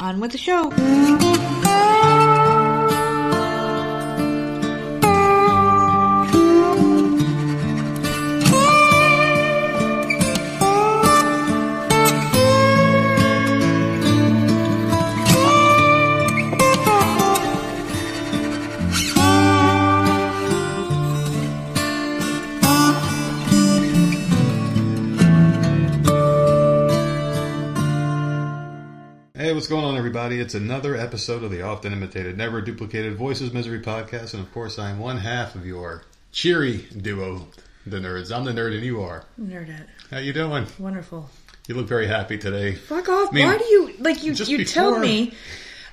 On with the show. Everybody? It's another episode of the often imitated, never duplicated Voices Misery podcast, and of course, I'm one half of your cheery duo, the nerds. I'm the nerd, and you are. Nerdette. How you doing? Wonderful. You look very happy today. Fuck off. I mean, Why do you, like, you, you tell me.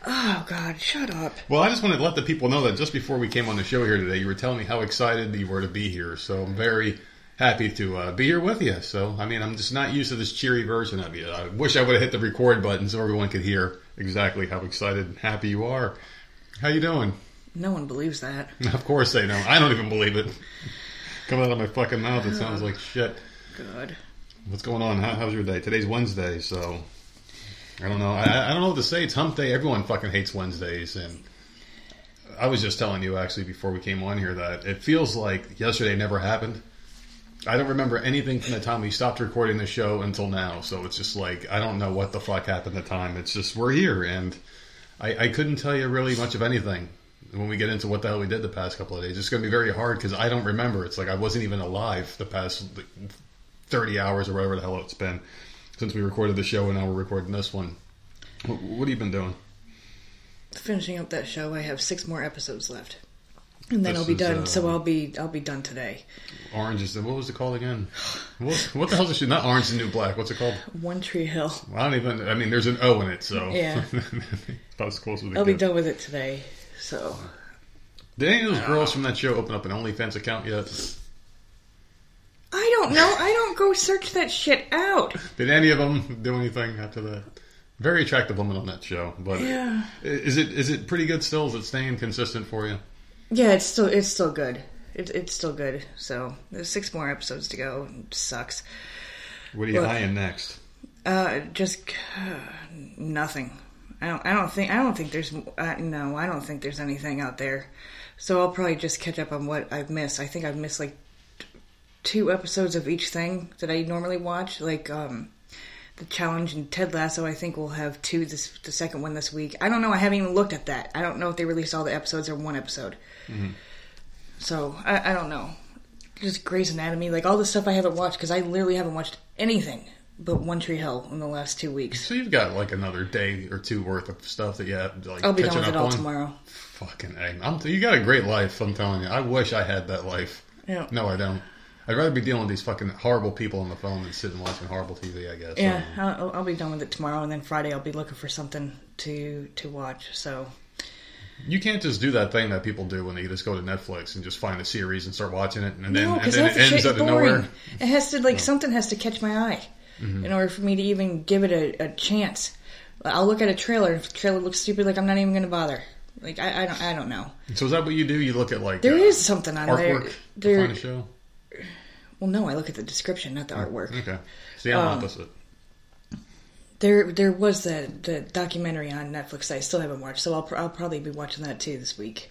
Oh, God, shut up. Well, I just wanted to let the people know that just before we came on the show here today, you were telling me how excited you were to be here. So I'm very happy to uh, be here with you. So, I mean, I'm just not used to this cheery version of you. I wish I would have hit the record button so everyone could hear exactly how excited and happy you are. How you doing? No one believes that. Of course they don't. I don't even believe it. Coming out of my fucking mouth, it sounds like shit. Good. What's going on? How, how's your day? Today's Wednesday, so I don't know. I, I don't know what to say. It's Hump Day. Everyone fucking hates Wednesdays, and I was just telling you actually before we came on here that it feels like yesterday never happened. I don't remember anything from the time we stopped recording the show until now. So it's just like I don't know what the fuck happened at the time. It's just we're here, and I, I couldn't tell you really much of anything when we get into what the hell we did the past couple of days. It's going to be very hard because I don't remember. It's like I wasn't even alive the past 30 hours or whatever the hell it's been since we recorded the show and now we're recording this one. What, what have you been doing? Finishing up that show, I have six more episodes left. And then This I'll be is, done. uh, so I'll be I'll be done today. Orange is the, what was it called again? What, what the hell is it? Not Orange is the New Black. What's it called? One Tree Hill. Well, I don't even, I mean, there's an O in it, so. Yeah. About as close as I'll be done with it today. So Did any of those girls from that show open up an OnlyFans account yet? I don't know. I don't go search that shit out. Did any of them do anything after that? Very attractive woman on that show, but Yeah. is it is it pretty good still? Is it staying consistent for you? Yeah, it's still it's still good. It, it's still good. So there's six more episodes to go. It sucks. What are you eyeing next? Uh, just uh, nothing. I don't. I don't think. I don't think there's. Uh, no, I don't think there's anything out there. So I'll probably just catch up on what I've missed. I think I've missed like t- two episodes of each thing that I normally watch. Like um, the challenge and Ted Lasso. I think we'll have two. This the second one this week. I don't know. I haven't even looked at that. I don't know if they released all the episodes or one episode. So I, I don't know. Just Grey's Anatomy, like all the stuff I haven't watched because I literally haven't watched anything but One Tree Hill in the last two weeks. So you've got like another day or two worth of stuff that you have to, like I'll be done with it all on. tomorrow. Fucking A. I'm, you got a great life. I'm telling you. I wish I had that life. Yeah. No, I don't. I'd rather be dealing with these fucking horrible people on the phone than sitting watching horrible TV. I guess. Yeah, Um, I'll, I'll be done with it tomorrow, and then Friday I'll be looking for something to to watch. So You can't just do that thing that people do when they just go to Netflix and just find a series and start watching it, and then no, and then it ends out of nowhere. It has to like something has to catch my eye Mm-hmm. in order for me to even give it a, a chance. I'll look at a trailer. If the trailer looks stupid, like I'm not even going to bother. Like I, I don't I don't know. So is that what you do? You look at like There uh, is something on there. artwork to There, find a show. well, no, I look at the description, not the artwork. Okay. See, I'm Um, opposite. There, there was the the documentary on Netflix that I still haven't watched, so I'll I'll probably be watching that too this week.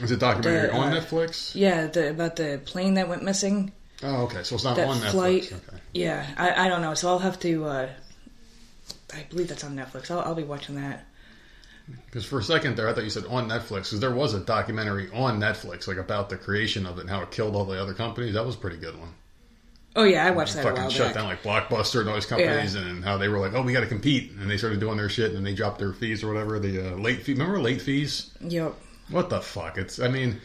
Is it documentary the, on uh, Netflix? Yeah, the about the plane that went missing. Oh, okay. So it's not That on Netflix. flight. Okay. Yeah, I, I don't know, so I'll have to. Uh, I believe that's on Netflix. I'll, I'll be watching that. Because for a second there, I thought you said on Netflix. Because there was a documentary on Netflix, like about the creation of it and how it killed all the other companies. That was a pretty good one. Oh yeah, I watched that a Fucking shut back. down like Blockbuster and all these companies, and how they were like, "Oh, we got to compete," and they started doing their shit, and then they dropped their fees or whatever. The uh, late fee. Remember late fees? Yep. What the fuck? It's. I mean,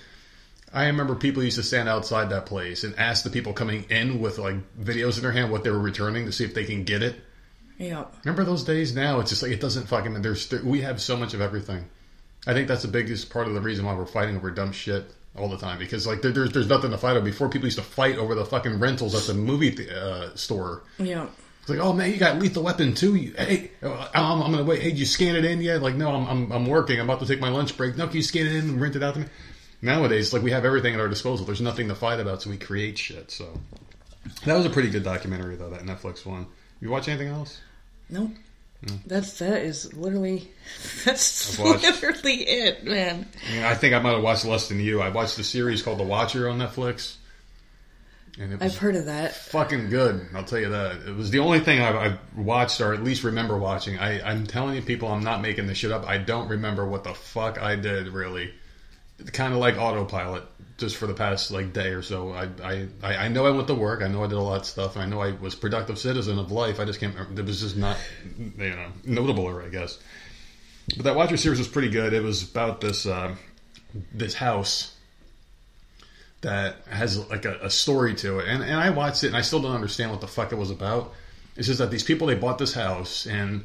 I remember people used to stand outside that place and ask the people coming in with like videos in their hand what they were returning to see if they can get it. Yep. Remember those days? Now it's just like it doesn't fucking. There's we have so much of everything. I think that's the biggest part of the reason why we're fighting over dumb shit all the time because like there, there's there's nothing to fight over. Before people used to fight over the fucking rentals at the movie th- uh, store. Yeah. It's like, oh man, you got Lethal Weapon too. You, hey, I'm, I'm gonna wait. Hey, did you scan it in yet? Like, no, I'm, I'm I'm working. I'm about to take my lunch break. No, can you scan it in and rent it out to me? Nowadays, like we have everything at our disposal. There's nothing to fight about, so we create shit. So that was a pretty good documentary though. That Netflix one. You watch anything else? Nope. That's that is literally that's watched- literally it, man. I mean, I think I might have watched less than you. I watched the series called The Watcher on Netflix, and it was I've heard of that. fucking good. I'll tell you that. It was the only thing I've, I've watched, or at least remember watching. I, I'm telling you, people, I'm not making this shit up. I don't remember what the fuck I did really. Kind of like autopilot, just for the past like day or so. I, I, I know I went to work. I know I did a lot of stuff. I know I was productive citizen of life. I just can't. remember. It was just not, you know, notable, I guess. But that Watcher series was pretty good. It was about this uh, this house that has like a, a story to it. And, and I watched it and I still don't understand what the fuck it was about. It's just that these people, they bought this house and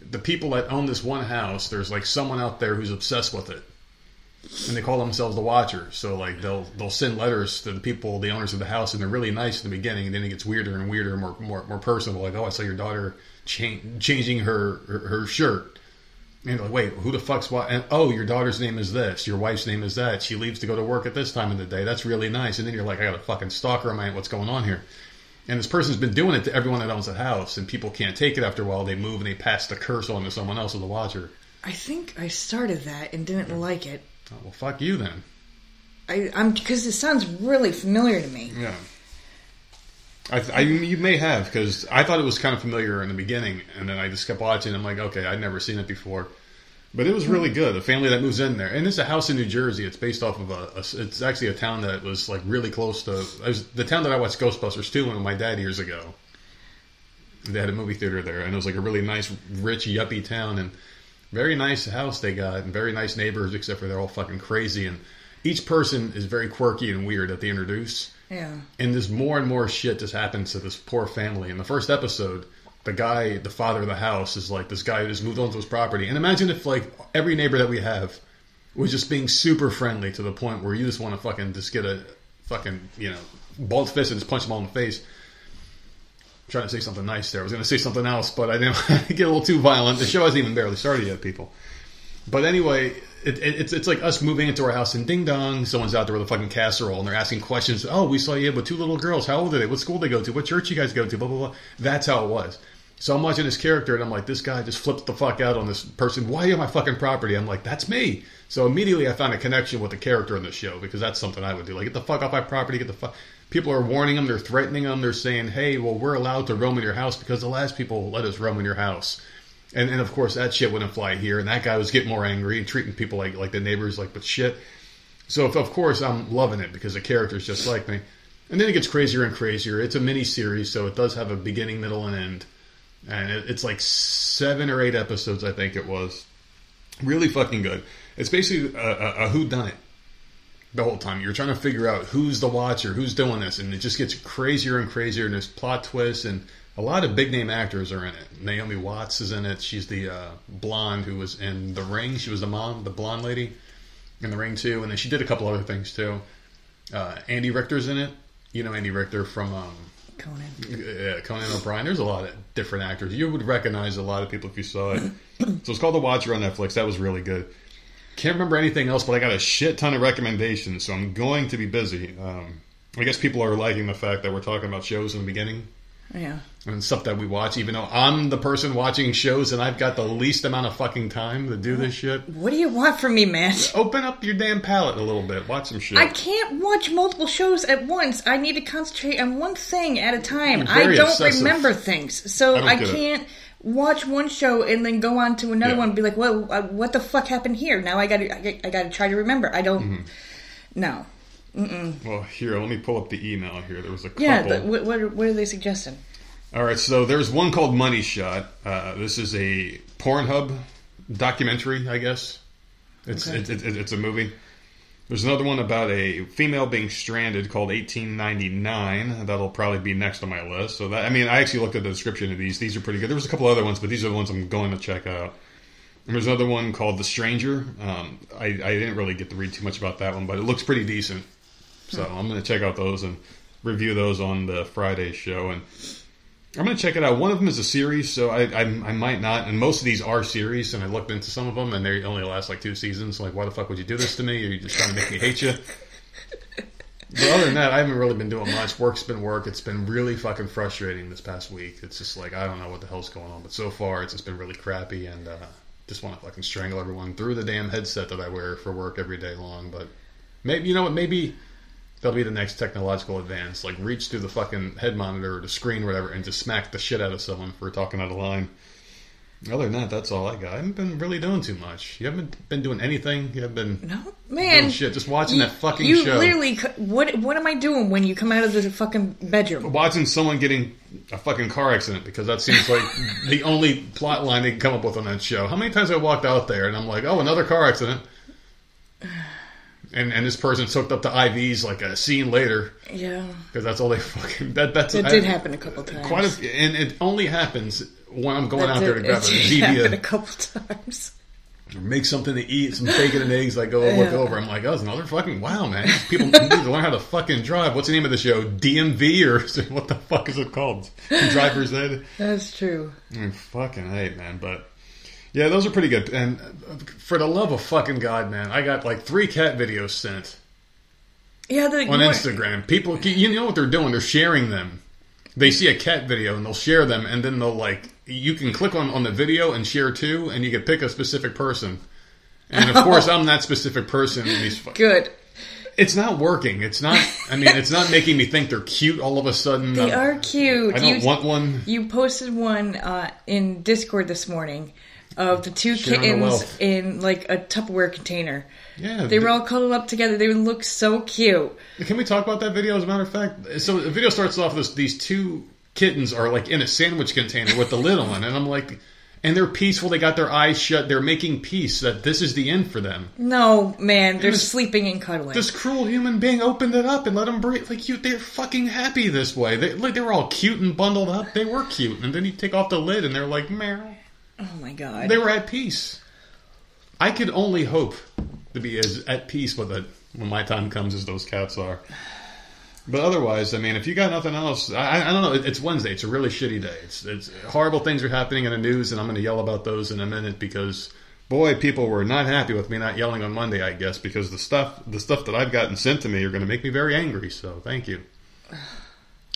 the people that own this one house, there's like someone out there who's obsessed with it. And they call themselves the Watchers. So like they'll they'll send letters to the people, the owners of the house, and they're really nice in the beginning. And then it gets weirder and weirder, more more more personal. Like, oh, I saw your daughter cha- changing her, her her shirt. And like, wait, who the fuck's what? And oh, your daughter's name is this. Your wife's name is that. She leaves to go to work at this time of the day. That's really nice. And then you're like, I got a fucking stalker. Am I? What's going on here? And this person's been doing it to everyone that owns the house, and people can't take it after a while. They move and they pass the curse on to someone else as the watcher. I think I started that and didn't like it. Oh, well, fuck you then. I, I'm because it sounds really familiar to me. Yeah. I, I you may have because I thought it was kind of familiar in the beginning, and then I just kept watching. I'm like, okay, I'd never seen it before, but it was really hmm. good. The family that moves in there, and it's a house in New Jersey. It's based off of a, a- it's actually a town that was like really close to it was the town that I watched Ghostbusters 2 with my dad years ago. They had a movie theater there, and it was like a really nice, rich, yuppie town, and very nice house they got, and very nice neighbors, except for they're all fucking crazy, and each person is very quirky and weird that they introduce. Yeah. And there's more and more shit just happens to this poor family. In the first episode, the guy, the father of the house, is like this guy who just moved onto his property. And imagine if like every neighbor that we have was just being super friendly to the point where you just want to fucking just get a fucking you know bald fist and just punch them all in the face. Trying to say something nice there. I was going to say something else, but I didn't get a little too violent. The show hasn't even barely started yet, people. But anyway, it, it, it's it's like us moving into our house and ding dong, someone's out there with a fucking casserole and they're asking questions. Oh, we saw you with two little girls. How old are they? What school they go to? What church you guys go to? Blah blah blah. That's how it was. So I'm watching this character and I'm like, this guy just flips the fuck out on this person. Why are you on my fucking property? I'm like, that's me. So immediately I found a connection with the character in the show because that's something I would do. Like, get the fuck off my property. Get the fuck. People are warning them. They're threatening them. They're saying, hey, well, we're allowed to roam in your house because the last people let us roam in your house. And, and of course that shit wouldn't fly here. And that guy was getting more angry and treating people like like the neighbors like but shit. So of, of course I'm loving it because the character's just like me. And then it gets crazier and crazier. It's a mini series, so it does have a beginning, middle, and end. And it, it's like seven or eight episodes, I think it was. Really fucking good. It's basically a, a, a who done it the whole time. You're trying to figure out who's the watcher, who's doing this, and it just gets crazier and crazier. And there's plot twists, and a lot of big name actors are in it. Naomi Watts is in it. She's the uh, blonde who was in The Ring. She was the mom, the blonde lady in The Ring too, and then she did a couple other things too. Uh, Andy Richter's in it. You know Andy Richter from um, Conan. uh, Conan O'Brien. There's a lot of different actors. You would recognize a lot of people if you saw it. so it's called The Watcher on Netflix. That was really good. Can't remember anything else, but I got a shit ton of recommendations, so I'm going to be busy. Um, I guess people are liking the fact that we're talking about shows in the beginning Yeah. and stuff that we watch, even though I'm the person watching shows and I've got the least amount of fucking time to do this shit. What do you want from me, man? Open up your damn palate a little bit. Watch some shit. I can't watch multiple shows at once. I need to concentrate on one thing at a time. You're I don't obsessive. remember things, so I don't I, get it. can't watch one show and then go on to another Yeah. one. And be like, "Well, uh, what the fuck happened here?" Now I got to, I, got to try to remember. I don't. Mm-hmm. No. well, here, let me pull up the email here. There was a couple. Yeah. The, what, what, are, what are they suggesting? All right, so there's one called Money Shot. Uh, this is a Pornhub documentary, I guess. It's Okay. it, it, it's a movie. There's another one about a female being stranded called 1899. That'll probably be next on my list. So that I mean, I actually looked at the description of these. These are pretty good. There was a couple other ones, but these are the ones I'm going to check out. And there's another one called The Stranger. Um, I, I didn't really get to read too much about that one, but it looks pretty decent. So I'm going to check out those and review those on the Friday show. And I'm going to check it out. One of them is a series, so I, I I might not. And most of these are series, and I looked into some of them, and they only last like two seasons. Like, why the fuck would you do this to me? Are you just trying to make me hate you? But other than that, I haven't really been doing much. Work's been work. It's been really fucking frustrating this past week. It's just like I don't know what the hell's going on. But so far, it's just been really crappy, and uh, just want to fucking strangle everyone through the damn headset that I wear for work every day long. But maybe you know what? Maybe that'll be the next technological advance. Like reach through the fucking head monitor or the screen, or whatever, and just smack the shit out of someone for talking out of line. Other than that, that's all I got. I haven't been really doing too much. You haven't been doing anything. You haven't been No, man. doing shit. Just watching you, that fucking you show. literally. What What am I doing when you come out of the fucking bedroom? watching someone getting a fucking car accident because that seems like the only plot line they can come up with on that show. How many times have I walked out there and I'm like, oh, another car accident, and and this person's hooked up to IVs like a scene later Yeah, because that's all they fucking that that's it I- did happen a couple times. Quite a, and it only happens when I'm going That out there to did- grab a it did happen a couple times. or make something to eat, some bacon and eggs. I go look Yeah. over. I'm like, oh, it's another fucking wow, man. People need to learn how to fucking drive. What's the name of the show? DMV or what the fuck is it called? Driver's Ed. That's true. I mean, fucking hate, man. But yeah, those are pretty good. And for the love of fucking God, man, I got like three cat videos sent Yeah, the on Instagram. People, you know what they're doing? They're sharing them. They see a cat video and they'll share them, and then they'll like you can click on on the video and share too, and you can pick a specific person. And of course, I'm that specific person. In these, fu- Good. it's not working. It's not. I mean, it's not making me think they're cute all of a sudden. They I'm- are cute. I don't you, want one. you posted one uh, in Discord this morning of the two Sharing kittens wealth. in like a Tupperware container. Yeah, They were all cuddled up together. They would look so cute. Can we talk about that video as a matter of fact? So the video starts off this these two kittens are like in a sandwich container with the lid on, and I'm like, and they're peaceful. They got their eyes shut. They're making peace that this is the end for them. No, man, they're this- sleeping and cuddling. This cruel human being opened it up and let them breathe. Like you, they're fucking happy this way. They like they were all cute and bundled up. They were cute, and then you take off the lid and they're like, meow. Oh my god. They were at peace. I could only hope to be as at peace with it when my time comes as those cats are. But otherwise, I mean, if you got nothing else, I, I don't know. It's Wednesday. It's a really shitty day. It's, it's horrible things are happening in the news, and I'm going to yell about those in a minute because, boy, people were not happy with me not yelling on Monday. I guess because the stuff, the stuff that I've gotten sent to me, are going to make me very angry. So thank you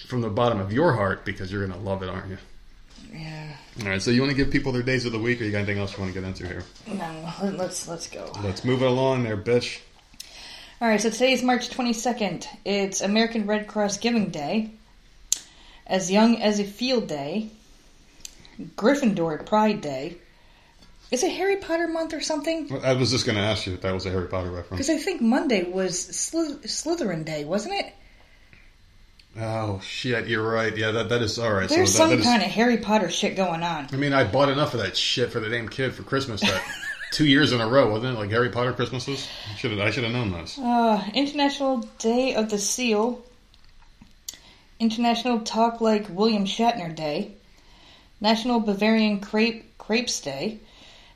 from the bottom of your heart because you're going to love it, aren't you? Yeah. All right. So you want to give people their days of the week, or you got anything else you want to get into here? No, let's let's go. Let's move it along there, bitch. All right, so today is March 22nd. It's American Red Cross Giving Day. As Young as a Field Day. Gryffindor Pride Day. Is it Harry Potter month or something? I was just going to ask you if that was a Harry Potter reference. Because I think Monday was Slith- Slytherin Day, wasn't it? Oh shit, you're right. Yeah, that that is all right. There's so some that kind of Harry Potter shit going on. I mean, I bought enough of that shit for the damn kid for Christmas that two years in a row, wasn't it? Like Harry Potter Christmases. Should I should have known this. Uh, International Day of the Seal. International Talk Like William Shatner Day. National Bavarian Crepe Crepes Day.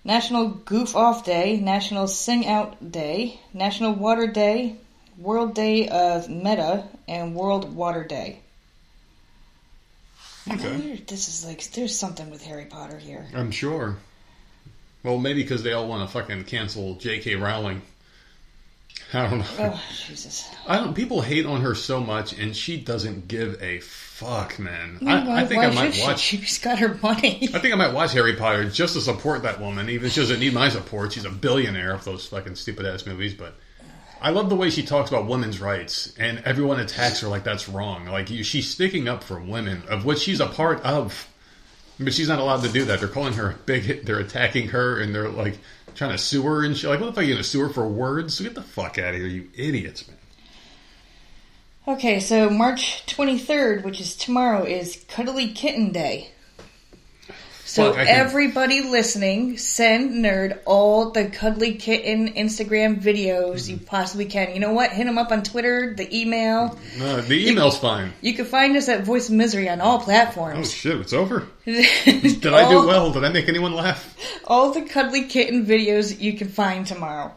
National Goof Off Day. National Sing Out Day. National Water Day. World Day of Meta. And World Water Day. Okay, this is like, there's something with Harry Potter here. I'm sure. Well, maybe because they all want to fucking cancel J.K. Rowling. I don't know. Oh, Jesus. I don't. People hate on her so much, and she doesn't give a fuck, man. I, I think I might watch. She? She's got her money. I think I might watch Harry Potter just to support that woman, even if she doesn't need my support. She's a billionaire of those fucking stupid ass movies, but I love the way she talks about women's rights, and everyone attacks her like that's wrong. Like she's sticking up for women, of which she's a part of, but she's not allowed to do that. They're calling her a big. They're attacking her, and they're like trying to sue her and shit. Like, what the fuck are you gonna sue her for words? So Get the fuck out of here, you idiots, man. Okay, so March 23rd, which is tomorrow, is Cuddly Kitten Day. So Fuck, I can- everybody listening, send Nerd all the Cuddly Kitten Instagram videos you mm-hmm. possibly can. You know what? Hit them up on Twitter, the email. No, the email's fine. You can find us at Voice of Misery on all platforms. Oh shit, it's over. Did I do well? Did I make anyone laugh? All the Cuddly Kitten videos you can find tomorrow.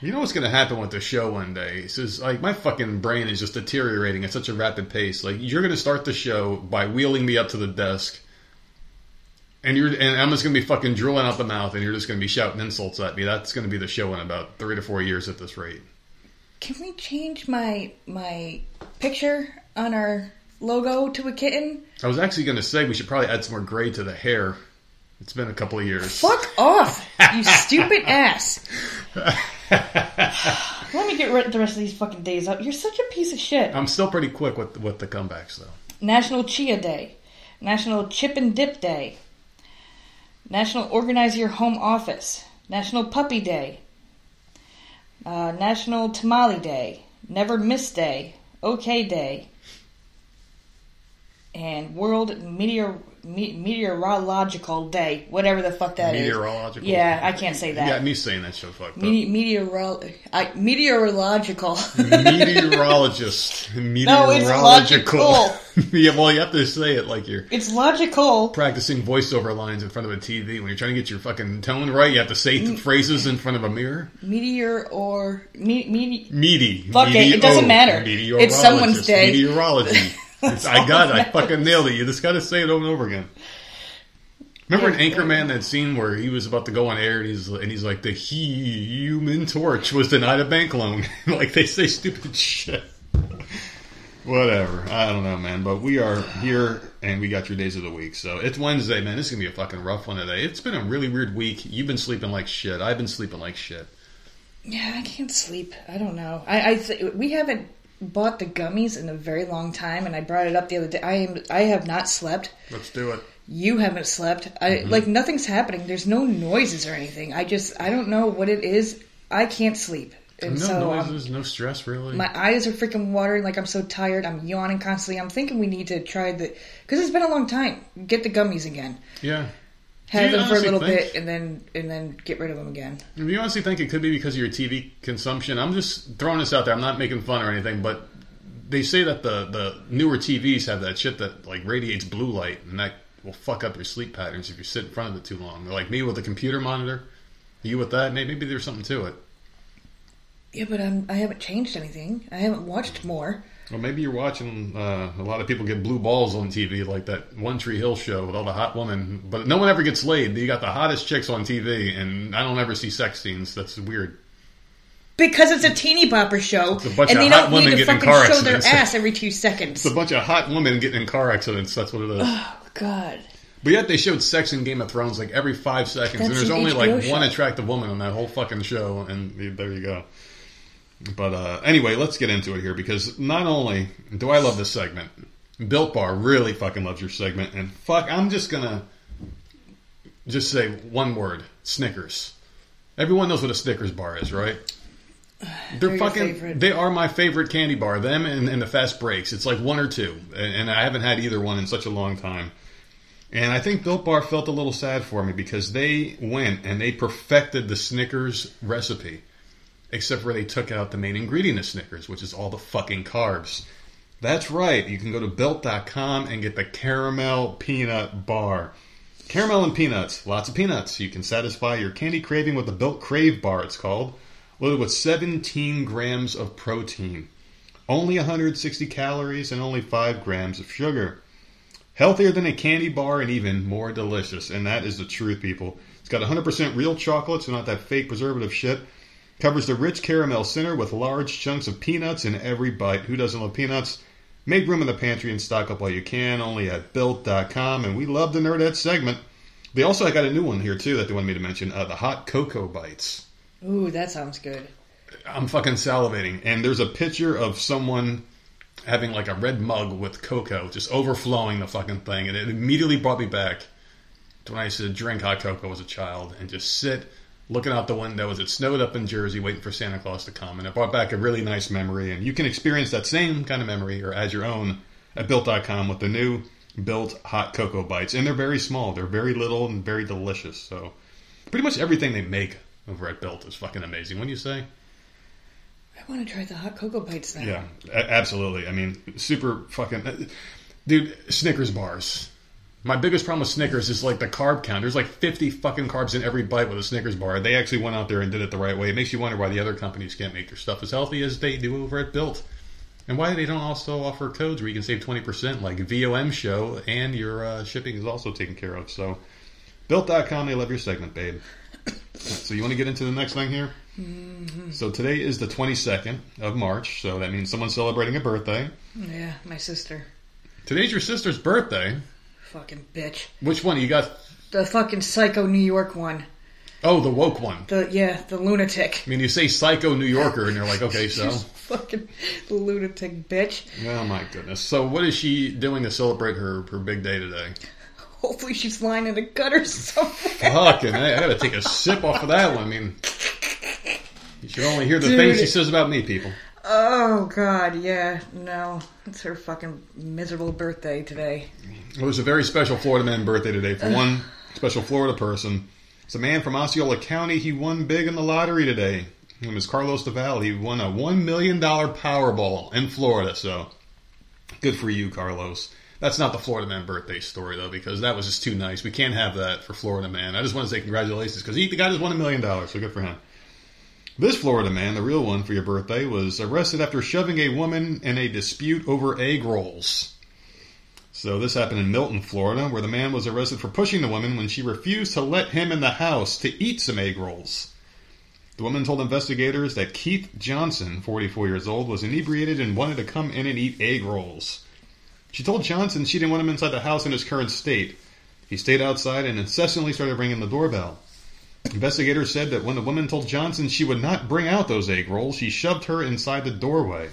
You know what's going to happen with the show one day? It's just like my fucking brain is just deteriorating at such a rapid pace. Like you're going to start the show by wheeling me up to the desk, and you're and I'm just going to be fucking drooling out the mouth, and you're just going to be shouting insults at me. That's going to be the show in about three to four years at this rate. can we change my my picture on our logo to a kitten? I was actually going to say we should probably add some more gray to the hair. It's been a couple of years. Fuck off, you stupid ass. Let me get rid of the rest of these fucking days out. You're such a piece of shit. I'm still pretty quick with with the comebacks though. National Chia Day, National Chip and Dip Day, National Organize Your Home Office, National Puppy Day, uh, National Tamale Day, Never Miss Day, OK Day, and World Meteor Me- Meteorological Day, whatever the fuck that is. Meteorological. Yeah, I can't say that. Yeah, me saying that shit fucked up. Me- meteorol- I, meteorological. Meteorologist. No, it's Meteorological. yeah, well, you have to say it like you're it's logical. practicing voiceover lines in front of a TV. When you're trying to get your fucking tone right, you have to say Mm. th- phrases in front of a mirror. Meteor or me- me- Meaty. Fuck it, it doesn't matter. It's someone's day. Meteorology. I got it. I fucking nailed it. You just got to say it over and over again. Remember an. Anchorman that scene where he was about to go on air and he's and he's like the human torch was denied a bank loan. like they say stupid shit. Whatever. I don't know, man. But we are here and we got your days of the week. So it's Wednesday, man. This is gonna be a fucking rough one today. It's been a really weird week. You've been sleeping like shit. I've been sleeping like shit. Yeah, I can't sleep. I don't know. I, I th- we haven't bought the gummies in a very long time, and I brought it up the other day. I am I have not slept. Let's do it. You haven't slept. I Mm-hmm. like nothing's happening. There's no noises or anything. I just I don't know what it is. I can't sleep, and no so um, noises, no stress, really. my eyes are freaking watering. Like I'm so tired. I'm yawning constantly. I'm thinking we need to try the because it's been a long time. Get the gummies again. yeah. Have them for a little think- bit, and then and then get rid of them again. Do you honestly think it could be because of your TV consumption? I'm just throwing this out there. I'm not making fun or anything, but they say that the, the newer TVs have that shit that like radiates blue light, and that will fuck up your sleep patterns if you sit in front of it too long. Like me with a computer monitor, you with that, maybe, maybe there's something to it. Yeah, but I'm, I haven't changed anything. I haven't watched more. Or maybe you're watching uh, a lot of people get blue balls on TV, like that One Tree Hill show with all the hot women, but no one ever gets laid. You got the hottest chicks on TV, and I don't ever see sex scenes. That's weird. Because it's a teeny bopper show, a bunch and of they hot don't women need to fucking show their ass every two seconds. It's a bunch of hot women getting in car accidents. That's what it is. oh God! But yet they showed sex in Game of Thrones like every five seconds, and there's an only HBO like one attractive woman on that whole fucking show, and there you go. But uh, anyway, let's get into it here because not only do I love this segment, Built Bar really fucking loves your segment, and fuck, I'm just gonna just say one word: Snickers. Everyone knows what a Snickers bar is, right? They're, They're fucking. They are my favorite candy bar. Them and, and the fast breaks. It's like one or two, and, and I haven't had either one in such a long time. And I think Built Bar felt a little sad for me because they went and they perfected the Snickers recipe, except for they took out the main ingredient of Snickers, which is all the fucking carbs. That's right. You can go to built.com and get the caramel peanut bar. Caramel and peanuts, lots of peanuts. You can satisfy your candy craving with the Built Crave bar, it's called, loaded with 17 grams of protein, only 160 calories, and only 5 grams of sugar. Healthier than a candy bar and even more delicious. And that is the truth, people. It's got 100% real chocolate, so not that fake preservative shit. Covers the rich caramel center with large chunks of peanuts in every bite. Who doesn't love peanuts? Make room in the pantry and stock up while you can, only at built.com. And we love the Nerdette segment. They also, I got a new one here too that they wanted me to mention uh, the hot cocoa bites. Ooh, that sounds good. I'm fucking salivating. And there's a picture of someone having like a red mug with cocoa just overflowing the fucking thing. And it immediately brought me back to when I used to drink hot cocoa as a child and just sit looking out the window as it snowed up in Jersey waiting for Santa Claus to come. And it brought back a really nice memory. And you can experience that same kind of memory or as your own at built.com with the new built hot cocoa bites. And they're very small, they're very little and very delicious. So pretty much everything they make over at Built is fucking amazing. When you say? I want to try the hot cocoa bites now. Yeah, absolutely. I mean, super fucking. Uh, dude, Snickers bars. My biggest problem with Snickers is like the carb count. There's like 50 fucking carbs in every bite with a Snickers bar. They actually went out there and did it the right way. It makes you wonder why the other companies can't make their stuff as healthy as they do over at Built. And why they don't also offer codes where you can save 20% like VOM show and your uh, shipping is also taken care of. So, Built.com, they love your segment, babe. So you want to get into the next thing here? Mm-hmm. So today is the 22nd of March, so that means someone's celebrating a birthday. Yeah, my sister. Today's your sister's birthday. Fucking bitch. Which one? You got? The fucking psycho New York one. Oh, the woke one. The yeah, the lunatic. I mean, you say psycho New Yorker, and you're like, okay, so. fucking lunatic bitch. Oh my goodness. So what is she doing to celebrate her her big day today? Hopefully she's lying in a gutter somewhere. Fucking, I, I gotta take a sip off of that one. I mean, you should only hear the Dude. things she says about me, people. Oh god, yeah, no. It's her fucking miserable birthday today. It was a very special Florida man birthday today for one special Florida person. It's a man from Osceola County. He won big in the lottery today. His name is Carlos Deval. He won a $1 million Powerball in Florida. So good for you, Carlos. That's not the Florida man birthday story, though, because that was just too nice. We can't have that for Florida man. I just want to say congratulations because he, the guy just won a million dollars. So good for him. This Florida man, the real one for your birthday, was arrested after shoving a woman in a dispute over egg rolls. So this happened in Milton, Florida, where the man was arrested for pushing the woman when she refused to let him in the house to eat some egg rolls. The woman told investigators that Keith Johnson, 44 years old, was inebriated and wanted to come in and eat egg rolls. She told Johnson she didn't want him inside the house in his current state. He stayed outside and incessantly started ringing the doorbell. Investigators said that when the woman told Johnson she would not bring out those egg rolls, she shoved her inside the doorway.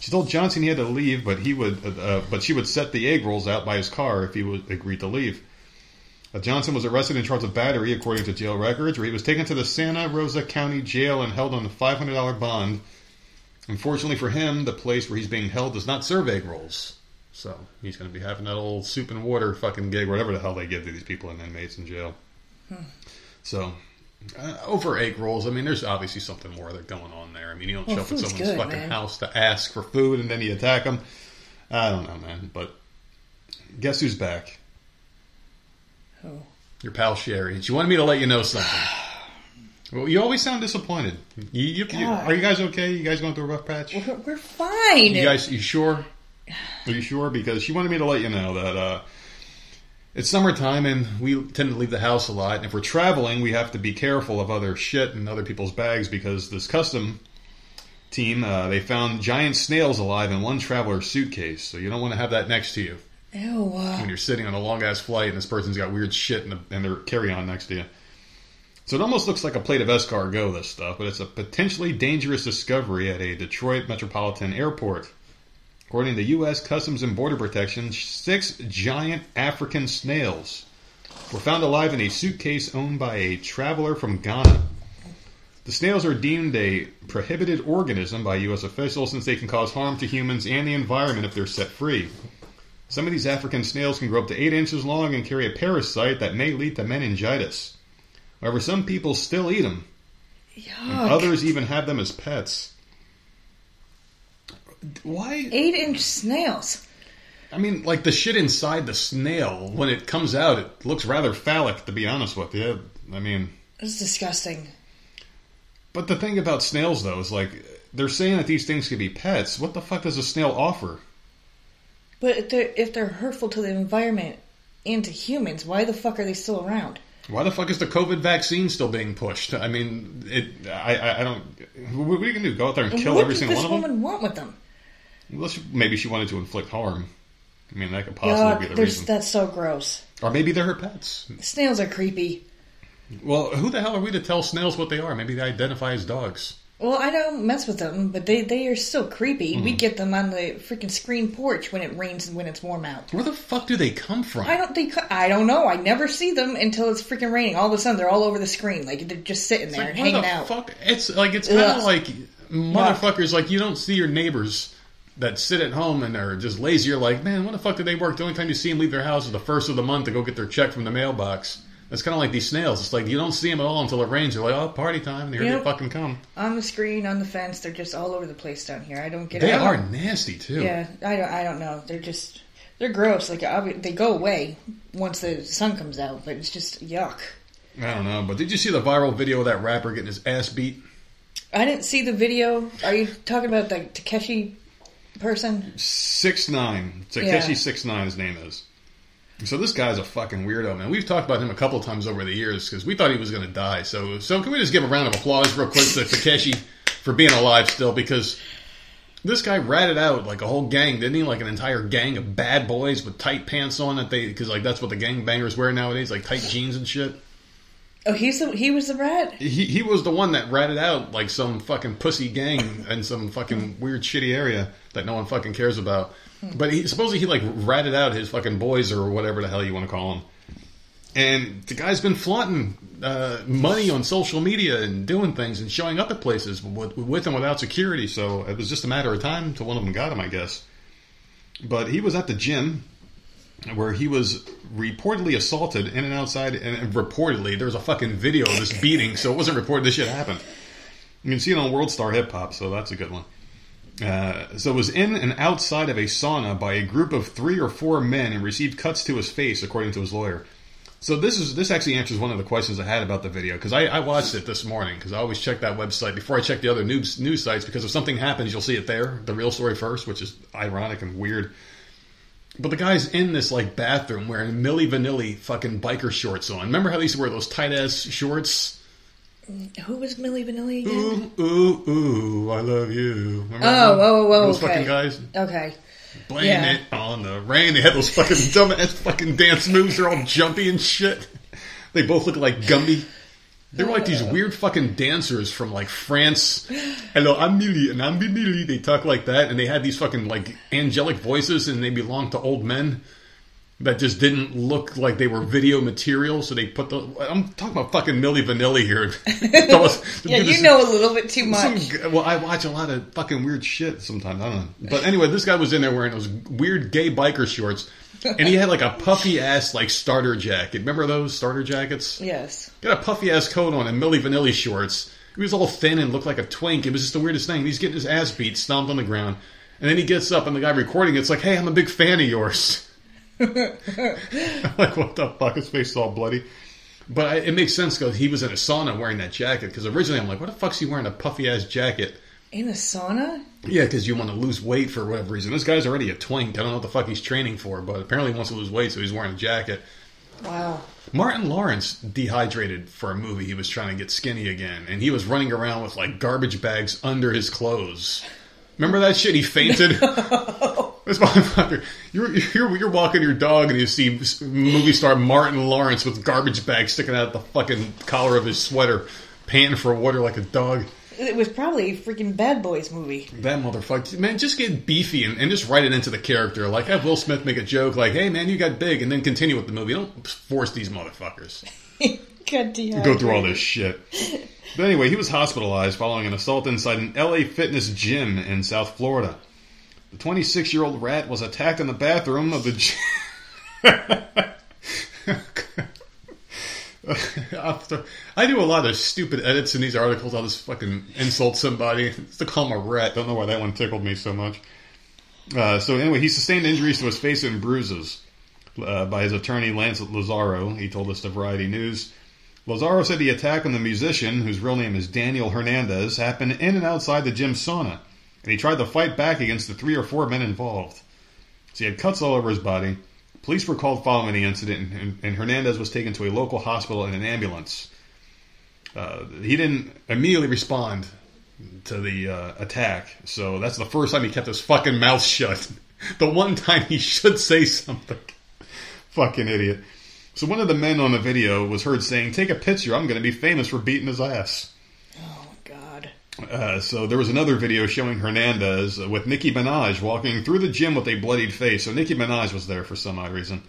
She told Johnson he had to leave, but he would, uh, uh, but she would set the egg rolls out by his car if he would agree to leave. Uh, Johnson was arrested and charged with battery, according to jail records, where he was taken to the Santa Rosa County Jail and held on a $500 bond. Unfortunately for him, the place where he's being held does not serve egg rolls. So he's going to be having that old soup and water fucking gig, whatever the hell they give to these people and inmates in jail. So, uh, over egg rolls, I mean, there's obviously something more that going on there. I mean, you don't Well, show up at someone's good, fucking man. house to ask for food and then you attack them. I don't know, man. But guess who's back? Oh. Your pal Sherry. She wanted me to let you know something. Well, you always sound disappointed. You, you, you, are you guys okay? You guys going through a rough patch? We're, we're fine. You guys, you sure? Are you sure? Because she wanted me to let you know that uh, it's summertime and we tend to leave the house a lot. And if we're traveling, we have to be careful of other shit and other people's bags because this custom team uh, they found giant snails alive in one traveler's suitcase. So you don't want to have that next to you Ew. uh, when you're sitting on a long ass flight and this person's got weird shit in, the, in their carry on next to you. So it almost looks like a plate of escargot, this stuff, but it's a potentially dangerous discovery at a Detroit metropolitan airport. According to U.S. Customs and Border Protection, six giant African snails were found alive in a suitcase owned by a traveler from Ghana. The snails are deemed a prohibited organism by U.S. officials since they can cause harm to humans and the environment if they're set free. Some of these African snails can grow up to 8 inches long and carry a parasite that may lead to meningitis. However, some people still eat them. yuck. Others even have them as pets. Why? Eight inch snails. I mean, like the shit inside the snail, when it comes out, it looks rather phallic, to be honest with you. I mean, It's disgusting. but the thing about snails, though, is like, they're saying that these things can be pets. What the fuck does a snail offer? But if they're, if they're hurtful to the environment and to humans, why the fuck are they still around? Why the fuck is the COVID vaccine still being pushed? I mean, it. I. I, I don't. What are you gonna do? Go out there and kill what every single one of them? What does this woman want with them? Well, she- maybe she wanted to inflict harm. I mean, that could possibly Yuck, be the reason. that's so gross. Or maybe they're her pets. Snails are creepy. Well, who the hell are we to tell snails what they are? Maybe they identify as dogs. Well, I don't mess with them, but they, they are still creepy. Mm-hmm. We get them on the freaking screen porch when it rains and when it's warm out. Where the fuck do they come from? I don't think I don't know. I never see them until it's freaking raining. All of a sudden, they're all over the screen, like they're just sitting It's there like, and hanging the out. fuck? It's like it's kind of like motherfuckers. Like you don't see your neighbors that sit at home and are just lazy. You're like, man, when the fuck do they work? The only time you see them leave their house is the first of the month to go get their check from the mailbox. It's kind of like these snails. It's like you don't see them at all until it rains. You're like, oh, party time, and here Yep. they fucking come. On the screen, on the fence, they're just all over the place down here. I don't get. They it. They are nasty too. Yeah, I don't. I don't know. They're just. They're gross. Like they go away once the sun comes out, but it's just yuck. I don't know, but did you see the viral video of that rapper getting his ass beat? I didn't see the video. Are you talking about the Takeshi person? Six nine, Takeshi Yeah. six nine. His name is. So this guy's a fucking weirdo, man. We've talked about him a couple times over the years because we thought he was going to die. So, so can we just give a round of applause real quick to Takeshi for being alive still? Because this guy ratted out like a whole gang, didn't he? Like an entire gang of bad boys with tight pants on that they because like that's what the gang bangers wear nowadays, like tight jeans and shit. Oh, he's the, he was the rat. He he was the one that ratted out like some fucking pussy gang in some fucking weird shitty area that no one fucking cares about. But he supposedly he like ratted out his fucking boys or whatever the hell you want to call them. And the guy's been flaunting uh, money on social media and doing things and showing up at places with, with and without security. So it was just a matter of time till one of them got him, I guess. But he was at the gym where he was reportedly assaulted in and outside, and reportedly there was a fucking video of this beating, so it wasn't reported this shit happened. You can see it on World Star Hip Hop, so that's a good one. Uh, so it was in and outside of a sauna by a group of three or four men and received cuts to his face, according to his lawyer. So this is this actually answers one of the questions I had about the video because I, I watched it this morning because I always check that website before I check the other news news sites because if something happens you'll see it there the real story first which is ironic and weird. But the guy's in this like bathroom wearing Milli Vanilli fucking biker shorts on. Remember how they used to wear those tight ass shorts? Who was Milli Vanilli again? Ooh ooh ooh, I love you. Remember Oh, them? whoa, whoa, those okay. fucking guys. Okay. Blame Yeah. it on the rain. They had those fucking dumbass fucking dance moves. They're all jumpy and shit. They both look like Gumby. They were like these weird fucking dancers from like France. Hello, I'm Millie and I'm Millie. They talk like that, and they had these fucking like angelic voices, and they belonged to old men that just didn't look like they were video material. So they put the. I'm talking about fucking Milli Vanilli here. Yeah, you know a little bit too much. g- well, I watch a lot of fucking weird shit sometimes. I don't know. But anyway, this guy was in there wearing those weird gay biker shorts, and he had like a puffy ass like starter jacket. Remember those starter jackets? Yes. Got a puffy ass coat on and Milli Vanilli shorts. He was all thin and looked like a twink. It was just the weirdest thing. He's getting his ass beat, stomped on the ground, and then he gets up and the guy recording it's like, "Hey, I'm a big fan of yours." Like, what the fuck? His face is all bloody. But I, it makes sense because he was in a sauna wearing that jacket. Because originally I'm like, what the fuck's he wearing a puffy ass jacket? In a sauna? Yeah, because you want to lose weight for whatever reason. This guy's already a twink. I don't know what the fuck he's training for, but apparently he wants to lose weight, so he's wearing a jacket. Wow. Martin Lawrence dehydrated for a movie. He was trying to get skinny again, and he was running around with like garbage bags under his clothes. Remember that shit? He fainted. This motherfucker. You're, you're you're walking your dog, and you see movie star Martin Lawrence with garbage bags sticking out the fucking collar of his sweater, panting for water like a dog. It was probably a freaking Bad Boys movie. That motherfucker, man, just get beefy and, and just write it into the character. Like, have Will Smith make a joke, like, "Hey, man, you got big," and then continue with the movie. Don't force these motherfuckers go through all this shit. But anyway, he was hospitalized following an assault inside an LA fitness gym in South Florida. The 26 year old rat was attacked in the bathroom of the gym. I do a lot of stupid edits in these articles. I'll just fucking insult somebody. Just to call him a rat. Don't know why that one tickled me so much. Uh, so anyway, he sustained injuries to his face and bruises uh, by his attorney Lance Lazzaro. He told us to Variety News. Lazzaro said the attack on the musician, whose real name is Daniel Hernandez, happened in and outside the gym sauna, and he tried to fight back against the three or four men involved. So he had cuts all over his body. Police were called following the incident, and, and Hernandez was taken to a local hospital in an ambulance. Uh, he didn't immediately respond to the uh, attack, so that's the first time he kept his fucking mouth shut. the one time he should say something. fucking idiot. So one of the men on the video was heard saying, "Take a picture. I'm going to be famous for beating his ass." Uh, so there was another video showing Hernandez with Nicki Minaj walking through the gym with a bloodied face. So Nicki Minaj was there for some odd reason.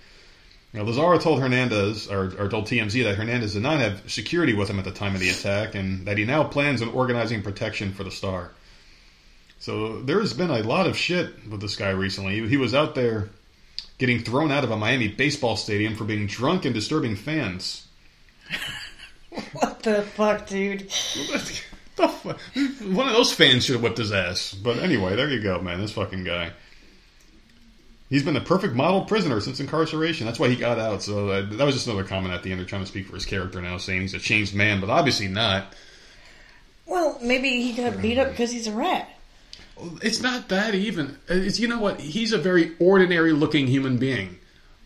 Now, Lazzaro told Hernandez, or, or told TMZ, that Hernandez did not have security with him at the time of the attack, and that he now plans on organizing protection for the star. So there's been a lot of shit with this guy recently. He, he was out there getting thrown out of a Miami baseball stadium for being drunk and disturbing fans. What the fuck, dude? One of those fans should have whipped his ass. But anyway, there you go, man. This fucking guy. He's been the perfect model prisoner since incarceration. That's why he got out. So uh, that was just another comment at the end. They're trying to speak for his character now, saying he's a changed man, but obviously not. Well, maybe he got beat up because he's a rat. It's not that even. It's you know what? He's a very ordinary looking human being.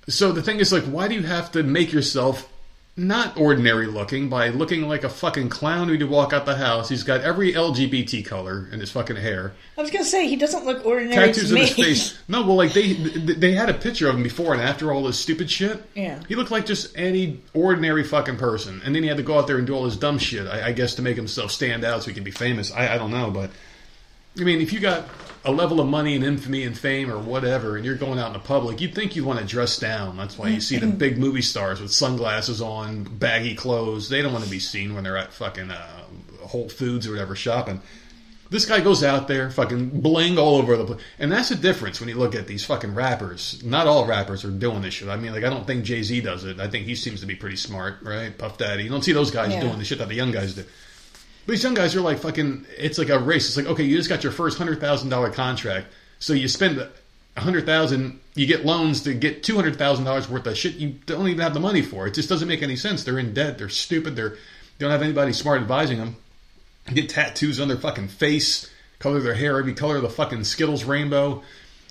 so the thing is, like, why do you have to make yourself not ordinary looking by looking like a fucking clown when you walk out the house? He's got every LGBT color in his fucking hair, I was gonna say he doesn't look ordinary tattoos to in his face. No, well, like they they had a picture of him before and after all this stupid shit. Yeah. he looked like just any ordinary fucking person, and then he had to go out there and do all this dumb shit. I, I guess to make himself stand out so he could be famous. I, I don't know, but I mean, if you got a level of money and infamy and fame or whatever, and you're going out in the public, you'd think you'd want to dress down. That's why you see the big movie stars with sunglasses on, baggy clothes. They don't want to be seen when they're at fucking uh, Whole Foods or whatever shopping. This guy goes out there, fucking bling all over the place. And that's the difference when you look at these fucking rappers. Not all rappers are doing this shit. I mean, like, I don't think Jay Z does it. I think he seems to be pretty smart, right? Puff Daddy. You don't see those guys Yeah. doing the shit that the young guys do. These young guys are like fucking. It's like a race. It's like okay, you just got your first hundred thousand dollar contract, so you spend a hundred thousand, you get loans to get two hundred thousand dollars worth of shit you don't even have the money for. It just doesn't make any sense. They're in debt. They're stupid. They're they don't have anybody smart advising them. Get tattoos on their fucking face, color their hair every color of the fucking Skittles rainbow.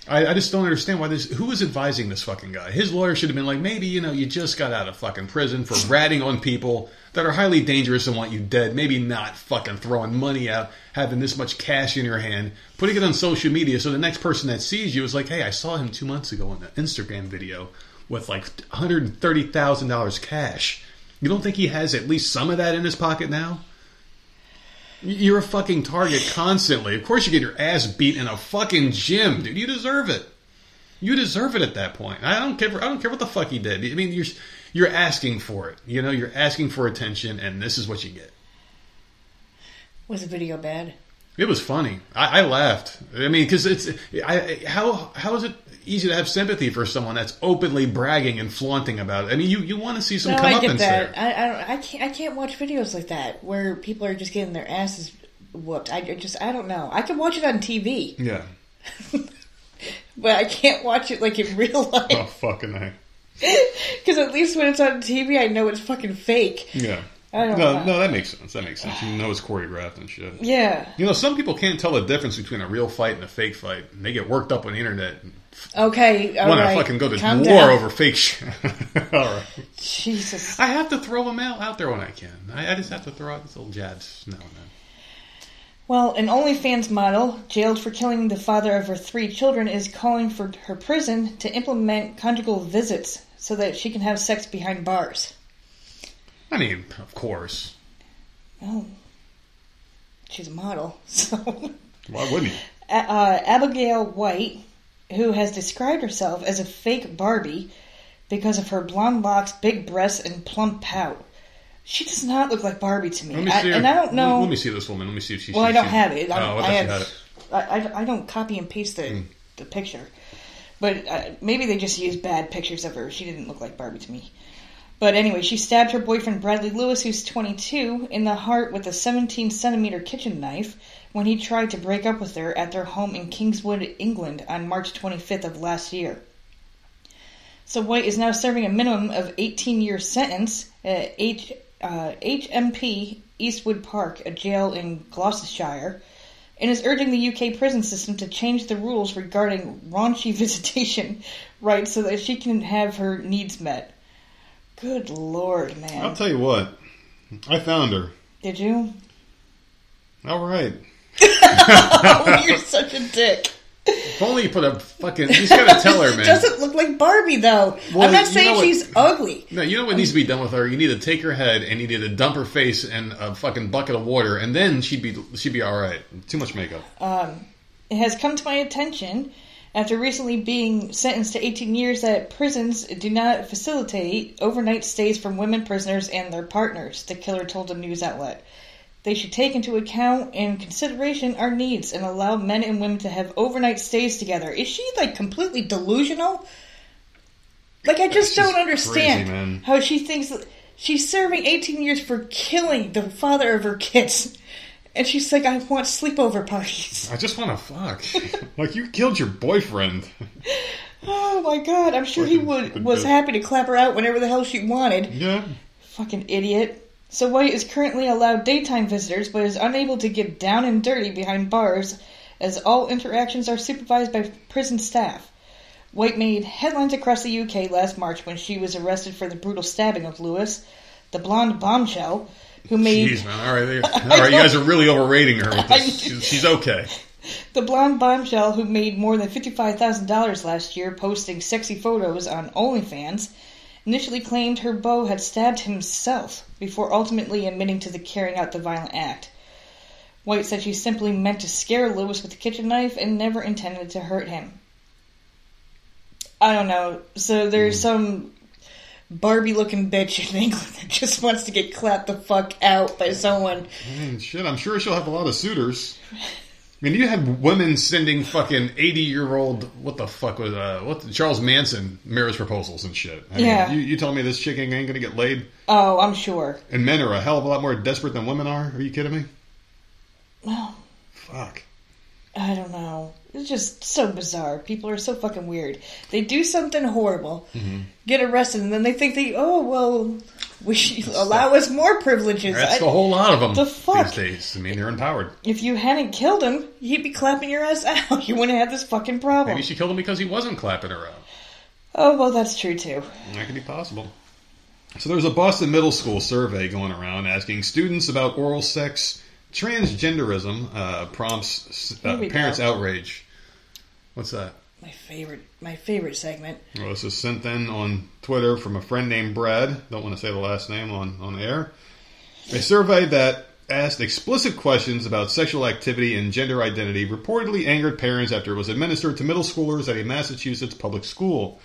I, I just don't understand why this. Who is advising this fucking guy? His lawyer should have been like, maybe you know, you just got out of fucking prison for ratting on people that are highly dangerous and want you dead. Maybe not fucking throwing money out, having this much cash in your hand, putting it on social media, so the next person that sees you is like, hey, I saw him two months ago on the Instagram video with like one hundred thirty thousand dollars cash. You don't think he has at least some of that in his pocket now? You're a fucking target constantly. Of course, you get your ass beat in a fucking gym, dude. You deserve it. You deserve it at that point. I don't care. I don't care what the fuck he did. I mean, you're you're asking for it. You know, you're asking for attention, and this is what you get. Was the video bad? It was funny. I, I laughed. I mean, because it's I, how how is it easy to have sympathy for someone that's openly bragging and flaunting about it? I mean, you, you want to see some No, I get that. there. I, I don't. I can't. I can't watch videos like that where people are just getting their asses whooped. I just. I don't know. I can watch it on TV, Yeah. but I can't watch it like in real oh, life. Oh fucking a. Because at least when it's on TV, I know it's fucking fake. Yeah. I don't No, know. no, that makes sense. That makes sense. You know it's choreographed and shit. Yeah. You know, some people can't tell the difference between a real fight and a fake fight, and they get worked up on the internet and Okay. All want right. to fucking go to Calm war down. over fake shit. All right. Jesus. I have to throw them out, out there when I can. I, I just have to throw out these little jabs now and then. Well, an OnlyFans model jailed for killing the father of her three children is calling for her prison to implement conjugal visits so that she can have sex behind bars. I mean, of course. Oh, she's a model, so. Why wouldn't you? uh, Abigail White, who has described herself as a fake Barbie because of her blonde locks, big breasts, and plump pout. She does not look like Barbie to me. Let me I- and I don't know. Let me see this woman. Let me see if she. well, I don't have it. I, Oh, I I, have, it. I, I, I don't copy and paste the, the picture. But uh, maybe they just used bad pictures of her. She didn't look like Barbie to me. But anyway, she stabbed her boyfriend Bradley Lewis, who's 22, in the heart with a 17 centimeter kitchen knife when he tried to break up with her at their home in Kingswood, England on March 25th of last year. So White is now serving a minimum of 18 year sentence at H, uh, HMP Eastwood Park, a jail in Gloucestershire, and is urging the UK prison system to change the rules regarding raunchy visitation rights so that she can have her needs met. Good lord, man. I'll tell you what. I found her. Did you? All right. Oh, you're such a dick. If only you put a fucking. Just gotta tell her, She man. doesn't look like Barbie, though. Well, I'm not saying what- she's ugly. No, you know what needs to be done with her? You need to take her head and you need to dump her face in a fucking bucket of water, and then she'd be she'd be all right. Too much makeup. Um, It has come to my attention after recently being sentenced to 18 years that prisons do not facilitate overnight stays from women prisoners and their partners, the killer told a news outlet. They should take into account and consideration our needs and allow men and women to have overnight stays together. Is she like completely delusional? Like I just don't understand crazy, how she thinks that she's serving 18 years for killing the father of her kids. And she's like, I want sleepover parties. I just want to fuck. like you killed your boyfriend. Oh my god, I'm sure he would was happy to clap her out whenever the hell she wanted. Yeah. Fucking idiot. So White is currently allowed daytime visitors, but is unable to get down and dirty behind bars, as all interactions are supervised by prison staff. White made headlines across the UK last March when she was arrested for the brutal stabbing of Lewis, the blonde bombshell who made Jeez, man. All right, all right You guys are really overrating her. She's, she's okay. the blonde bombshell who made more than fifty-five thousand dollars last year posting sexy photos on OnlyFans. Initially claimed her beau had stabbed himself before ultimately admitting to the carrying out the violent act. White said she simply meant to scare Lewis with a kitchen knife and never intended to hurt him. I don't know. So there's hmm. some Barbie looking bitch in England that just wants to get clapped the fuck out by someone. I mean, shit. I'm sure she'll have a lot of suitors. I mean, you had women sending fucking 80 year old, what the fuck was, uh, what, Charles Manson marriage proposals and shit. I mean, Yeah. You, you telling me this chick ain't gonna get laid? Oh, I'm sure. And men are a hell of a lot more desperate than women are? Are you kidding me? Well, Fuck. I don't know. It's just so bizarre. People are so fucking weird. They do something horrible, get arrested, and then they think they, oh, well, we should allow us more privileges. That's I- a whole lot of them The fuck? these days. I mean, they're empowered. if you hadn't killed him, he'd be clapping your ass out. You wouldn't have this fucking problem. Maybe she killed him because he wasn't clapping her out. Oh, well, that's true too. That could be possible. So there's a Boston middle school survey going around asking students about oral sex. Transgenderism uh, prompts uh, parents' go. outrage. What's that? My favorite, my favorite segment. Well, this is sent in on Twitter from a friend named Brad. Don't want to say the last name on, on air. A survey that asked explicit questions about sexual activity and gender identity reportedly angered parents after it was administered to middle schoolers at a Massachusetts public school.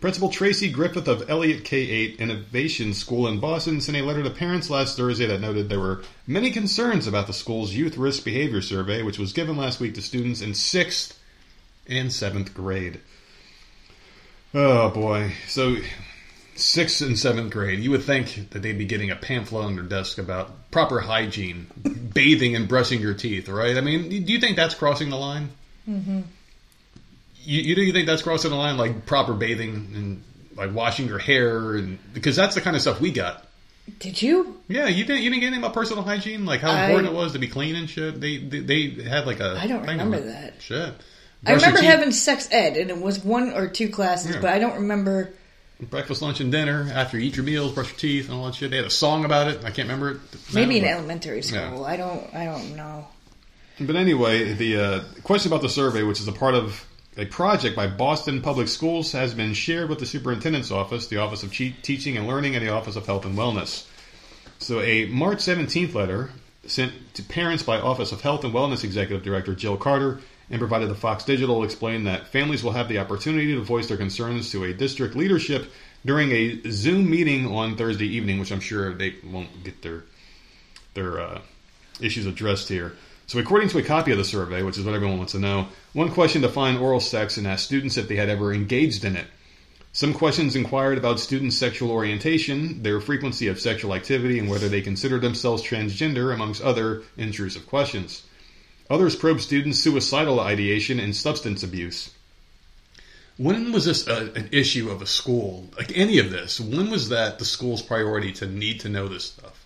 Principal Tracy Griffith of Eliot K 8 Innovation School in Boston sent a letter to parents last Thursday that noted there were many concerns about the school's youth risk behavior survey, which was given last week to students in sixth and seventh grade. Oh boy. So sixth and seventh grade, you would think that they'd be getting a pamphlet on their desk about proper hygiene, bathing and brushing your teeth, right? I mean, do you think that's crossing the line? Mm-hmm. You, you do you think that's crossing the line, like proper bathing and like washing your hair, and because that's the kind of stuff we got. Did you? Yeah, you didn't. You didn't get anything about personal hygiene, like how I- important it was to be clean and shit. They they, they had like a. I don't remember that. Shit. I remember having sex ed, and it was one or two classes, Yeah. but I don't remember. breakfast, lunch, and dinner. After you eat your meals, brush your teeth, and all that shit. They had a song about it. I can't remember it. Maybe in now, elementary school. Yeah. I don't. I don't know. but, but anyway, the uh, question about the survey, which is a part of a project by Boston Public Schools, has been shared with the superintendent's office, the Office of Che- Teaching and Learning, and the Office of Health and Wellness. So, a March 17th letter sent to parents by Office of Health and Wellness Executive Director Jill Carter and provided to Fox Digital explained that families will have the opportunity to voice their concerns to a district leadership during a Zoom meeting on Thursday evening, which I'm sure they won't get their their uh, issues addressed here. So, according to a copy of the survey, which is what everyone wants to know, one question defined oral sex and asked students if they had ever engaged in it. Some questions inquired about students' sexual orientation, their frequency of sexual activity, and whether they consider themselves transgender, amongst other intrusive questions. Others probe students' suicidal ideation and substance abuse. When was this a, an issue of a school? Like any of this? When was that the school's priority to need to know this stuff?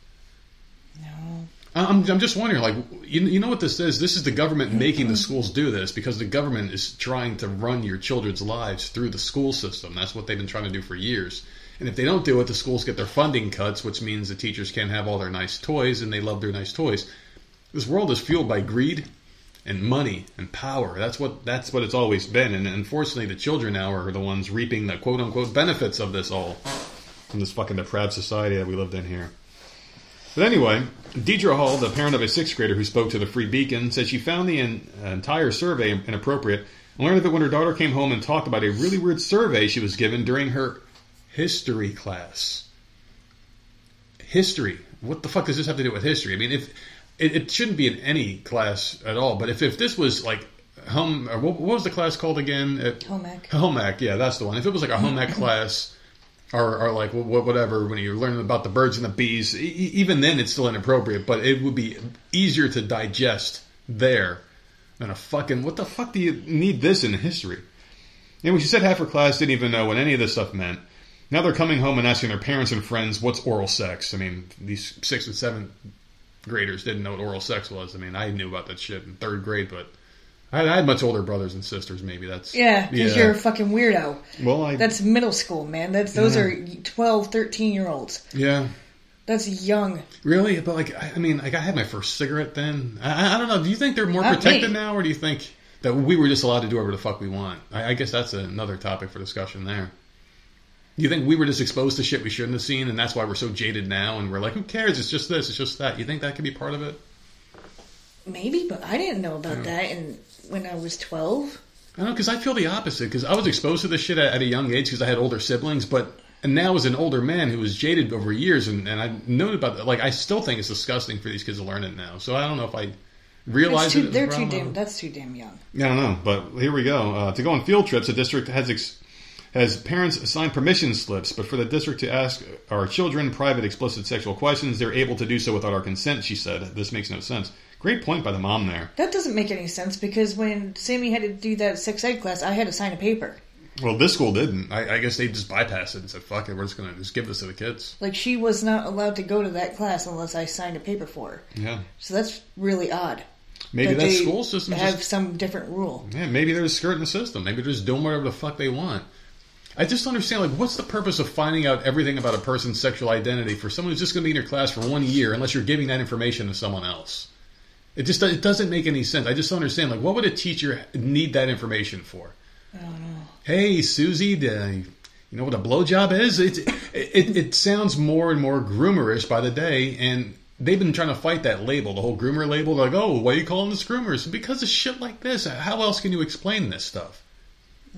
No. I'm, I'm just wondering, like, you, you know what this is? This is the government making the schools do this because the government is trying to run your children's lives through the school system. That's what they've been trying to do for years. And if they don't do it, the schools get their funding cuts, which means the teachers can't have all their nice toys, and they love their nice toys. This world is fueled by greed and money and power. That's what that's what it's always been. And unfortunately, the children now are the ones reaping the quote unquote benefits of this all from this fucking depraved society that we lived in here. But anyway, Deidre Hall, the parent of a sixth grader who spoke to the Free Beacon, said she found the en- entire survey inappropriate and learned it when her daughter came home and talked about a really weird survey she was given during her history class. History. What the fuck does this have to do with history? I mean, if it, it shouldn't be in any class at all, but if, if this was like home, or what, what was the class called again? At, Home ec. Home ec, yeah, that's the one. If it was like a home ec class, or, or like wh- wh- whatever, when you're learning about the birds and the bees, even then it's still inappropriate. But it would be easier to digest there than a fucking. What the fuck do you need this in history? And when she said half her class didn't even know what any of this stuff meant. Now they're coming home and asking their parents and friends what's oral sex. I mean, these sixth and seventh graders didn't know what oral sex was. I mean, I knew about that shit in third grade, but I, I had much older brothers and sisters. Maybe that's Yeah, because you're a fucking weirdo. well, I That's middle school, man. That's those Yeah. are 12, 13 year olds. yeah. That's young. Really, but like I I mean, like I had my first cigarette then. I, I- I don't know. Do you think they're more Not protected me. now, or do you think that we were just allowed to do whatever the fuck we want? I, I guess that's another topic for discussion there. You think we were just exposed to shit we shouldn't have seen, and that's why we're so jaded now, and we're like, who cares? It's just this, it's just that. You think that could be part of it? Maybe, but I didn't know about that and when I was 12. I don't know because I feel the opposite because I was exposed to this shit at, at a young age because I had older siblings, but and now as an older man who was jaded over years and, and I known about that, like I still think it's disgusting for these kids to learn it now. So I don't know if I That's realize too, it. as a they're too problem. damn. That's too damn young. I don't know, but here we go. Uh, to go on field trips, the district has ex- has parents assign permission slips, but for the district to ask our children private, explicit sexual questions, they're able to do so without our consent. She said, "This makes no sense." Great point by the mom there. That doesn't make any sense because when Sammy had to do that sex ed class, I had to sign a paper. Well, this school didn't. I, I guess they just bypassed it and said, "Fuck it, we're just gonna just give this to the kids." Like she was not allowed to go to that class unless I signed a paper for her. Yeah, So that's really odd. maybe that that school system have just some different rule. Yeah, maybe they're just skirting the system. Maybe they're just doing whatever the fuck they want. I just understand, like, what's the purpose of finding out everything about a person's sexual identity for someone who's just going to be in your class for one year unless you're giving that information to someone else? It just it doesn't make any sense. I just don't understand. Like, what would a teacher need that information for? I don't know. Hey, Susie, do you know what a blowjob is? It's, it, it, it sounds more and more groomerish by the day, and they've been trying to fight that label, the whole groomer label. They're like, oh, why are you calling this groomers? Because of shit like this. How else can you explain this stuff?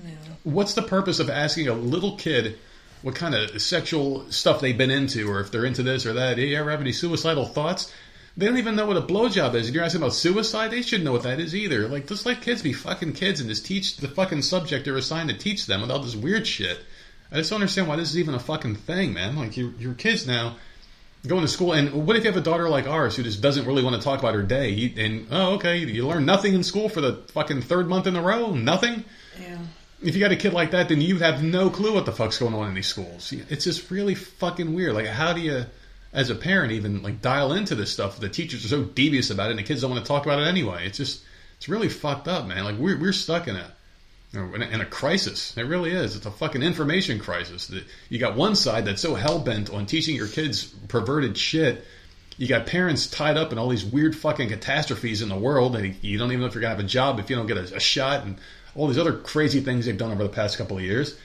Yeah. What's the purpose of asking a little kid what kind of sexual stuff they've been into, or if they're into this or that? Hey, you ever have any suicidal thoughts? They don't even know what a blowjob is. If you're asking about suicide, they shouldn't know what that is either. Like, just let kids be fucking kids and just teach the fucking subject they're assigned to teach them without this weird shit. I just don't understand why this is even a fucking thing, man. Like, you're, you're kids now going to school, and what if you have a daughter like ours who just doesn't really want to talk about her day? You- And, oh, okay, you learn nothing in school for the fucking third month in a row? Nothing? Yeah. If you got a kid like that, then you have no clue what the fuck's going on in these schools. It's just really fucking weird. Like, how do you, as a parent, even like dial into this stuff? The teachers are so devious about it, and the kids don't want to talk about it anyway. It's just, it's really fucked up, man. Like, we're we're stuck in a. In a, crisis, it really is. It's a fucking information crisis. You got one side that's so hell bent on teaching your kids perverted shit. You got parents tied up in all these weird fucking catastrophes in the world, and you don't even know if you're gonna have a job if you don't get a, a shot, and all these other crazy things they've done over the past couple of years.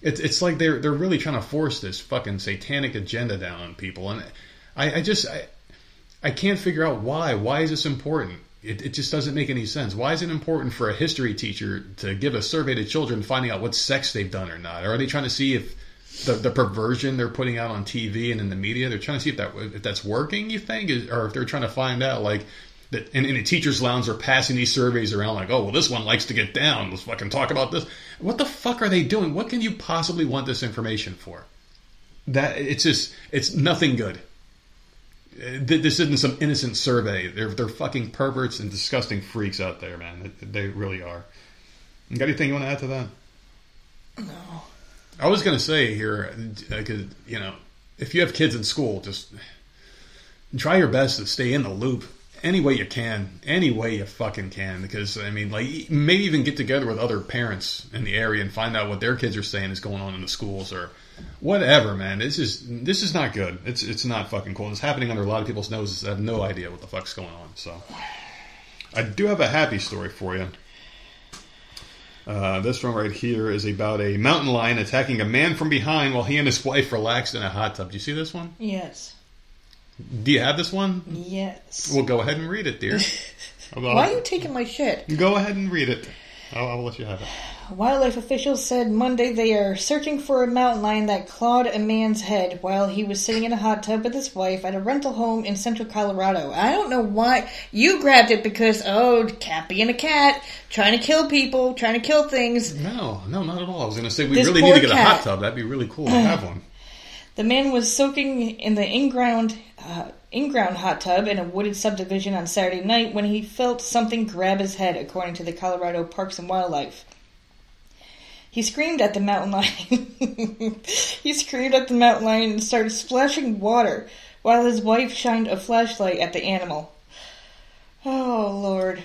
It's it's like they're they're really trying to force this fucking satanic agenda down on people, and I, I just I, I can't figure out why. Why is this important? It, it just doesn't make any sense. Why is it important for a history teacher to give a survey to children finding out what sex they've done or not? Or are they trying to see if the, the perversion they're putting out on TV and in the media, they're trying to see if that if that's working, you think? Or if they're trying to find out like that in, in the teacher's lounge are passing these surveys around like, oh well this one likes to get down, let's fucking talk about this. What the fuck are they doing? What can you possibly want this information for? That it's just it's nothing good. Uh, This isn't some innocent survey. They're they're fucking perverts and disgusting freaks out there, man. They- really are. You got anything you want to add to that? No. I was going to say here, because you know, if you have kids in school, just try your best to stay in the loop any way you can, any way you fucking can. Because I mean, like maybe even get together with other parents in the area and find out what their kids are saying is going on in the schools or whatever. Man, this is this is not good. It's it's not fucking cool. It's happening under a lot of people's noses. I have no idea what the fuck's going on. So, I do have a happy story for you. Uh, this one right here is about a mountain lion attacking a man from behind while he and his wife relaxed in a hot tub. Do you see this one? Yes. Do you have this one? Yes. Well, go ahead and read it, dear. Why are you taking my shit? Go ahead and read it. I'll, I'll let you have it. Wildlife officials said Monday they are searching for a mountain lion that clawed a man's head while he was sitting in a hot tub with his wife at a rental home in central Colorado. I don't know why you grabbed it because oh, cat being a cat, trying to kill people, trying to kill things. No, no, not at all. I was going to say we This really need poor to get a hot cat. tub. That'd be really cool to have one. The man was soaking in the in-ground uh, in-ground hot tub in a wooded subdivision on Saturday night when he felt something grab his head, according to the Colorado Parks and Wildlife. He screamed at the mountain lion. he screamed at the mountain lion and started splashing water while his wife shined a flashlight at the animal. Oh, Lord.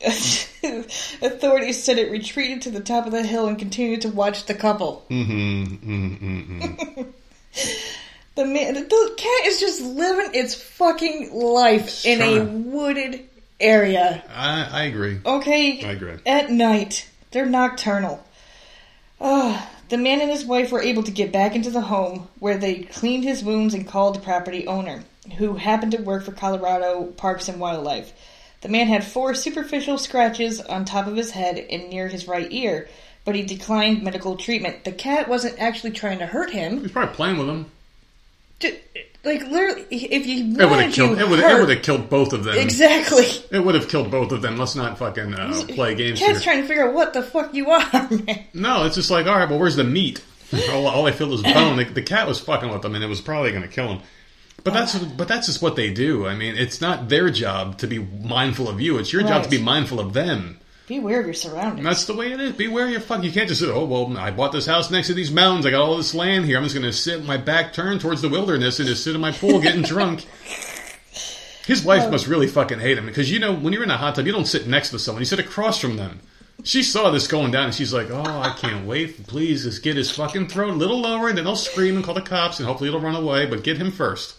Authorities said it retreated to the top of the hill and continued to watch the couple. Mm-hmm. Mm-hmm. mm-hmm. The man, the cat is just living its fucking life in a wooded area. I, I agree. Okay. I agree. At night, they're nocturnal. Uh, the man and his wife were able to get back into the home where they cleaned his wounds and called the property owner, who happened to work for Colorado Parks and Wildlife. The man had four superficial scratches on top of his head and near his right ear, but he declined medical treatment. The cat wasn't actually trying to hurt him. He's probably playing with him. Like literally, if you it would have killed, it would it would have killed both of them. Exactly. It would have killed both of them. Let's not fucking uh, play games. Cat's here. trying to figure out what the fuck you are, man. No, it's just like, all right, well, where's the meat? all, all, I feel is bone. The, the, cat was fucking with them, and it was probably going to kill him. But that's but that's just what they do. I mean, it's not their job to be mindful of you. It's your right. job to be mindful of them. Be aware of your surroundings. And that's the way it is. Be aware of your fuck. You can't just say, oh, well, I bought this house next to these mountains. I got all this land here. I'm just going to sit with my back turned towards the wilderness and just sit in my pool getting drunk. His wife um, must really fucking hate him because, you know, when you're in a hot tub, you don't sit next to someone. You sit across from them. She saw this going down and she's like, oh, I can't wait. Please just get his fucking throat a little lower and then I'll scream and call the cops and hopefully it'll run away, but get him first.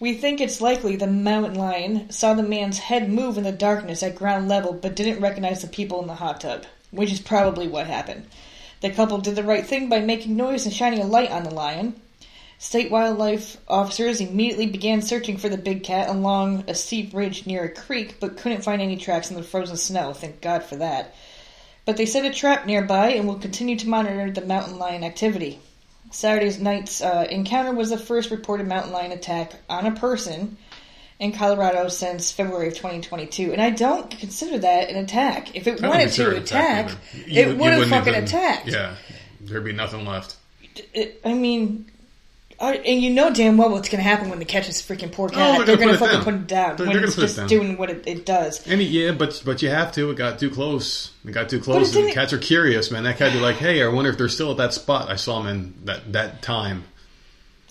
We think it's likely the mountain lion saw the man's head move in the darkness at ground level but didn't recognize the people in the hot tub, which is probably what happened. The couple did the right thing by making noise and shining a light on the lion. State wildlife officers immediately began searching for the big cat along a steep ridge near a creek, but couldn't find any tracks in the frozen snow. Thank God for that. But they set a trap nearby and will continue to monitor the mountain lion activity. Saturday night's uh, encounter was the first reported mountain lion attack on a person in Colorado since February of 2022, and I don't consider that an attack. If it wanted to attack, attack it would have fucking even, attacked. Yeah, there'd be nothing left. I mean, I, and you know damn well what's going to happen when they catch this freaking poor cat. Oh, they're, going to fucking down. put it down they're, when they're it's just it doing what it, it does. And yeah, but but you have to. It got too close. It got too close. And the cats are curious, man. That cat be like, hey, I wonder if they're still at that spot I saw them in that that time.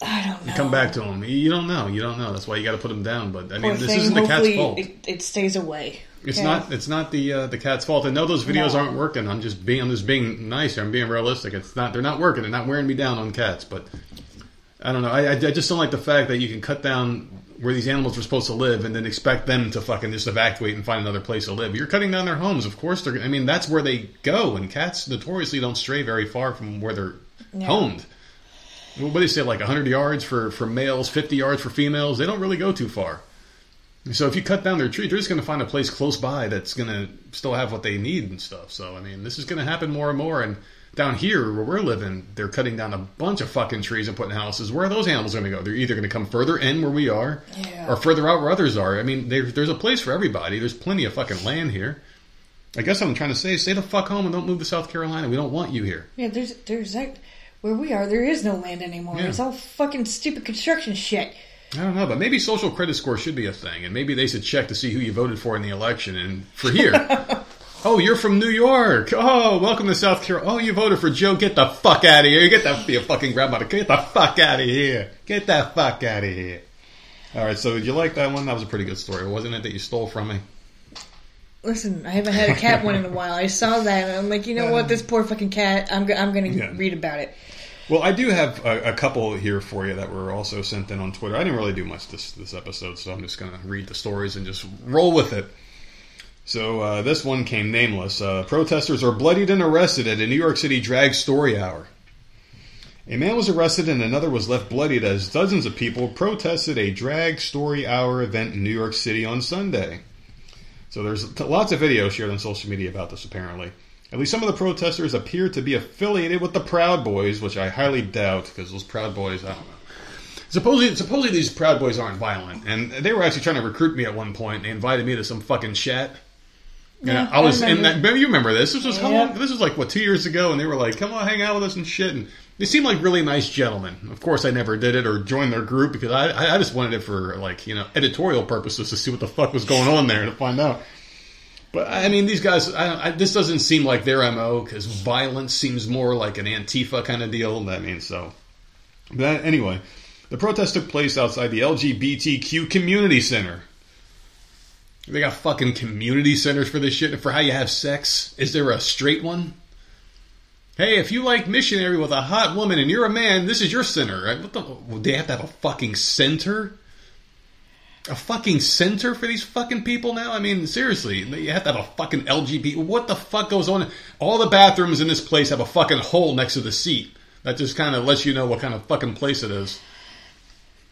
I don't know. You come back to them. You don't know. You don't know. That's why you got to put them down. But I mean, this thing. isn't the cat's fault. It, it stays away. It's yeah. not. It's not the uh, the cat's fault. I know those videos no. aren't working. I'm just being. I'm just being nice. I'm being realistic. It's not. They're not working. They're not wearing me down on cats. But I don't know. I, I just don't like the fact that you can cut down where these animals are supposed to live and then expect them to fucking just evacuate and find another place to live. You're cutting down their homes. Of course, they're. I mean, that's where they go, and cats notoriously don't stray very far from where they're yeah. homed. What do they say? Like 100 yards for for males, 50 yards for females. They don't really go too far. So if you cut down their tree, they're just going to find a place close by that's going to still have what they need and stuff. So I mean, this is going to happen more and more. And down here where we're living, they're cutting down a bunch of fucking trees and putting houses. Where are those animals going to go? They're either going to come further in where we are, yeah. or further out where others are. I mean, there's a place for everybody. There's plenty of fucking land here. I guess what I'm trying to say is stay the fuck home and don't move to South Carolina. We don't want you here. Yeah, there's there's that where we are. There is no land anymore. Yeah. It's all fucking stupid construction shit. I don't know, but maybe social credit score should be a thing, and maybe they should check to see who you voted for in the election. And for here, Oh, you're from New York. Oh, welcome to South Carolina. Oh, you voted for Joe. Get the fuck out of here. You get that be a fucking grandmother. Get the fuck out of here. Get that fuck out of here. All right, so did you like that one? That was a pretty good story, wasn't it? That you stole from me. Listen, I haven't had a cat one in a while. I saw that, and I'm like, you know what? Uh, this poor fucking cat. I'm I'm going to yeah. read about it. Well, I do have a, a, couple here for you that were also sent in on Twitter. I didn't really do much this this episode, so I'm just going to read the stories and just roll with it. So uh, this one came nameless. Uh, protesters are bloodied and arrested at a New York City drag story hour. A man was arrested and another was left bloodied as dozens of people protested a drag story hour event in New York City on Sunday. So there's lots of videos shared on social media about this apparently. At least some of the protesters appear to be affiliated with the Proud Boys, which I highly doubt because those Proud Boys, I don't know. Supposedly, supposedly these Proud Boys aren't violent, and they were actually trying to recruit me at one point. They invited me to some fucking chat yeah, I was in that. Maybe you remember this. This was how long? This was like what two years ago, and they were like, "Come on, hang out with us and shit." And they seemed like really nice gentlemen. Of course, I never did it or joined their group because I I just wanted it for like you know editorial purposes to see what the fuck was going on there to find out. But I mean, these guys. I, I, this doesn't seem like their mo because violence seems more like an Antifa kind of deal. I mean, so. But anyway, the protest took place outside the LGBTQ community center They got fucking community centers for this shit. And for how you have sex, is there a straight one? Hey, if you like missionary with a hot woman and you're a man, this is your center. Right? What the? well, They have to have a fucking center. A fucking center for these fucking people now? I mean, seriously, you have to have a fucking LGBT. What the fuck goes on? All the bathrooms in this place have a fucking hole next to the seat. That just kind of lets you know what kind of fucking place it is.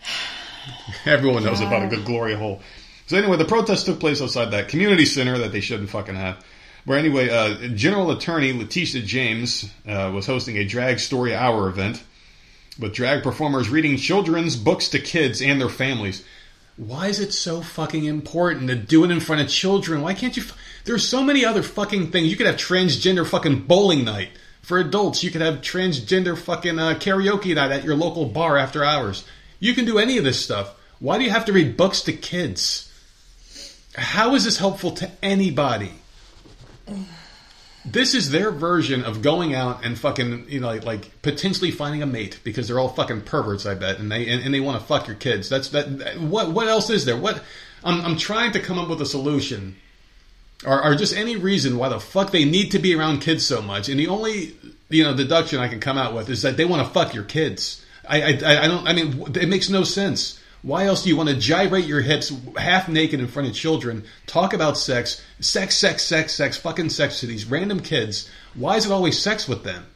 Everyone knows about a good glory hole. So anyway, the protest took place outside that community center that they shouldn't fucking have. Where anyway, uh, General Attorney Letitia James uh, was hosting a drag story hour event with drag performers reading children's books to kids and their families. Why is it so fucking important to do it in front of children? Why can't you? F- There's so many other fucking things. You could have transgender fucking bowling night for adults. You could have transgender fucking uh, karaoke night at your local bar after hours. You can do any of this stuff. Why do you have to read books to kids? How is this helpful to anybody? This is their version of going out and fucking, you know, like, like potentially finding a mate because they're all fucking perverts, I bet, and they and, and they want to fuck your kids. That's that. What what else is there? What I'm I'm trying to come up with a solution, or, or just any reason why the fuck they need to be around kids so much. And the only you know deduction I can come out with is that they want to fuck your kids. I I, I don't. I mean, it makes no sense. Why else do you want to gyrate your hips half naked in front of children, talk about sex, sex, sex, sex, sex, fucking sex to these random kids? Why is it always sex with them?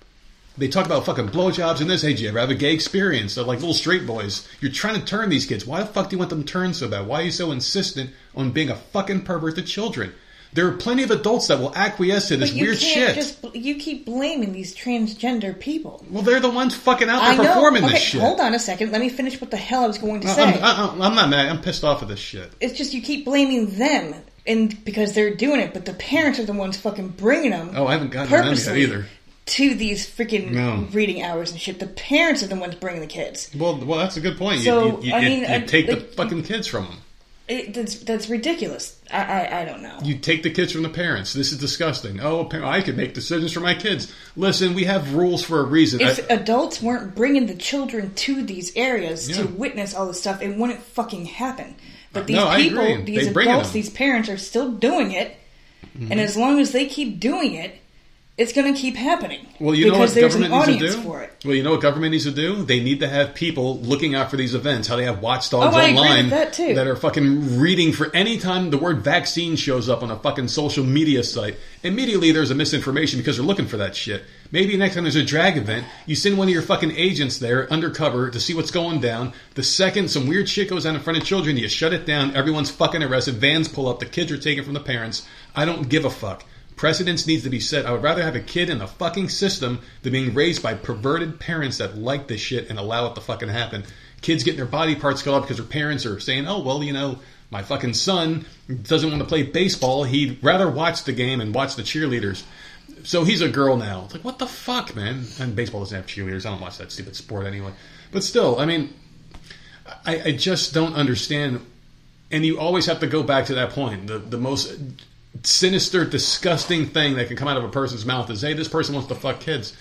They talk about fucking blowjobs and this. Hey, do you ever have a gay experience? They're like little straight boys. You're trying to turn these kids. Why the fuck do you want them turned so bad? Why are you so insistent on being a fucking pervert to children? There are plenty of adults that will acquiesce to this But you weird can't shit. just you keep blaming these transgender people. Well, they're the ones fucking out there I know. performing okay, this shit. hold on a second. Let me finish what the hell I was going to I- say. I'm, I- I'm not mad. I'm pissed off at this shit. it's just you keep blaming them, and because they're doing it, but the parents are the ones fucking bringing them. Oh, I haven't gotten to them yet purposely either. To these freaking No. reading hours and shit. The parents are the ones bringing the kids. Well, well, that's a good point. You, So, you, you, I mean, you I- take the like- fucking kids from them. It, that's that's ridiculous. I, I I don't know. You take the kids from the parents. This is disgusting. Oh, I could make decisions for my kids. Listen, we have rules for a reason. if I- adults weren't bringing the children to these areas Yeah. to witness all this stuff, it wouldn't fucking happen. But these No, people, these They adults, these parents are still doing it, Mm-hmm. and as long as they keep doing it, it's going to keep happening. well, you know what government needs to do. for it. Well, you know what government needs to do. They need to have people looking out for these events. How they have watchdogs Oh, online that, too. are fucking reading for any time the word vaccine shows up on a fucking social media site. Immediately, there's a misinformation because they're looking for that shit. Maybe next time there's a drag event, you send one of your fucking agents there undercover to see what's going down. The second some weird shit goes on in front of children, you shut it down. Everyone's fucking arrested. Vans pull up. The kids are taken from the parents. I don't give a fuck. Precedence needs to be set. I would rather have a kid in the fucking system than being raised by perverted parents that like this shit and allow it to fucking happen. Kids getting their body parts cut off because their parents are saying, oh, well, you know, my fucking son doesn't want to play baseball. He'd rather watch the game and watch the cheerleaders. So he's a girl now. It's like, what the fuck, man? And baseball doesn't have cheerleaders. I don't watch that stupid sport anyway. But still, I mean, I, I just don't understand. And you always have to go back to that point. The the most sinister, disgusting thing that can come out of a person's mouth is, "Hey, this person wants to fuck kids."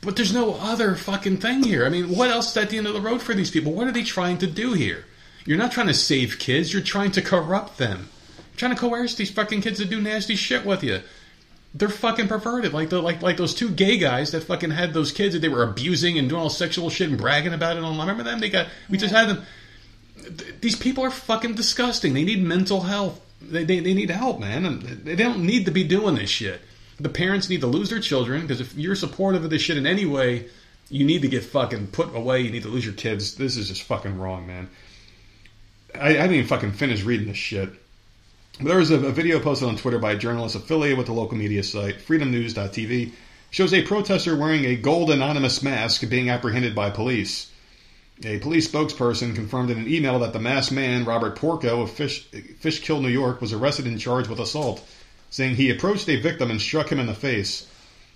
But there's no other fucking thing here. I mean, what else is at the end of the road for these people? What are they trying to do here? You're not trying to save kids. You're trying to corrupt them. You're trying to coerce these fucking kids to do nasty shit with you. They're fucking perverted, like the like like those two gay guys that fucking had those kids that they were abusing and doing all sexual shit and bragging about it online. Remember them? They got we just had them. Th- These people are fucking disgusting. They need mental health. They, they, they need help, man. And they don't need to be doing this shit. The parents need to lose their children because if you're supportive of this shit in any way, you need to get fucking put away. You need to lose your kids. This is just fucking wrong, man. I, I didn't even fucking finish reading this shit. There was a, a video posted on Twitter by a journalist affiliated with the local media site, freedomnews.tv, shows a protester wearing a gold anonymous mask being apprehended by police. A police spokesperson confirmed in an email that the masked man, Robert Porco of Fish, Fishkill, New York, was arrested and charged with assault, saying he approached a victim and struck him in the face.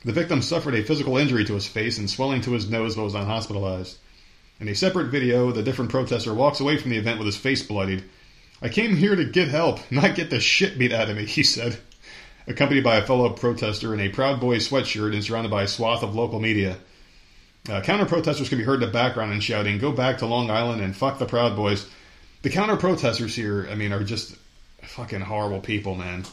The victim suffered a physical injury to his face and swelling to his nose but was not hospitalized. In a separate video, the different protester walks away from the event with his face bloodied. I came here to get help, not get the shit beat out of me, he said. Accompanied by a fellow protester in a Proud Boys sweatshirt and surrounded by a swath of local media. Uh, counter protesters can be heard in the background and shouting, Go back to Long Island and fuck the Proud Boys. The counter protesters here, I mean, are just fucking horrible people, man.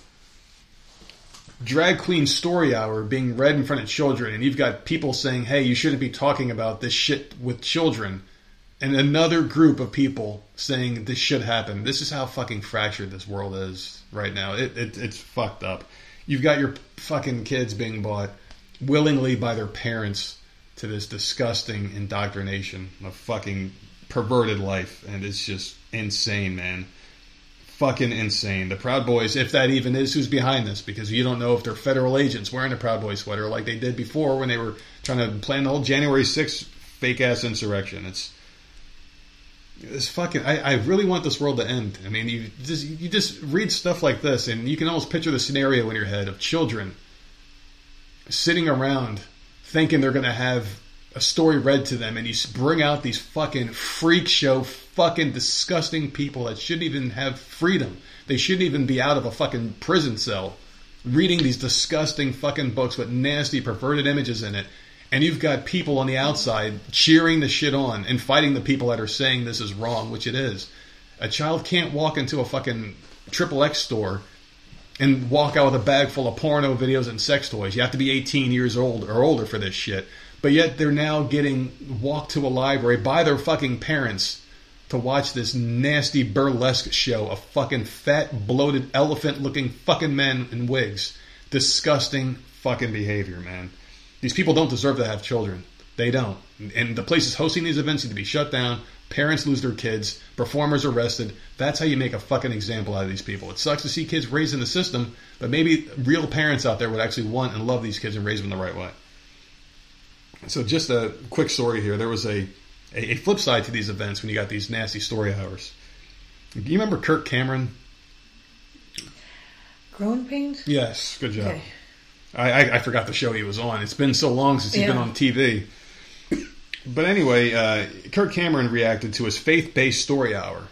Drag queen story hour being read in front of children, and you've got people saying, "Hey, you shouldn't be talking about this shit with children," and another group of people saying this should happen. This is how fucking fractured this world is right now. It, it it's fucked up. You've got your fucking kids being bought willingly by their parents to this disgusting indoctrination of fucking perverted life, and it's just insane, man. Fucking insane. The Proud Boys, if that even is who's behind this, because you don't know if they're federal agents wearing a Proud Boy sweater like they did before when they were trying to plan the whole January 6th fake ass insurrection. It's it's fucking. I, I really want this world to end. I mean, you just you just read stuff like this, and you can almost picture the scenario in your head of children sitting around thinking they're going to have a story read to them, and you bring out these fucking freak show, fucking disgusting people that shouldn't even have freedom. They shouldn't even be out of a fucking prison cell reading these disgusting fucking books with nasty, perverted images in it. And you've got people on the outside cheering the shit on and fighting the people that are saying this is wrong, which it is. A child can't walk into a fucking triple X store and walk out with a bag full of porno videos and sex toys. You have to be 18 years old or older for this shit. But yet they're now getting walked to a library by their fucking parents to watch this nasty burlesque show of fucking fat, bloated, elephant looking fucking men in wigs. Disgusting fucking behavior, man. These people don't deserve to have children. They don't. And the places hosting these events need to be shut down. Parents lose their kids. Performers arrested. That's how you make a fucking example out of these people. It sucks to see kids raised in the system, but maybe real parents out there would actually want and love these kids and raise them the right way. So, just a quick story here. There was a, a, a flip side to these events when you got these nasty story hours. Do you remember Kirk Cameron? Growing pains? Yes, good job. Okay. I, I, I forgot the show he was on. It's been so long since he's been on TV. But anyway, uh, Kirk Cameron reacted to his faith based story hour.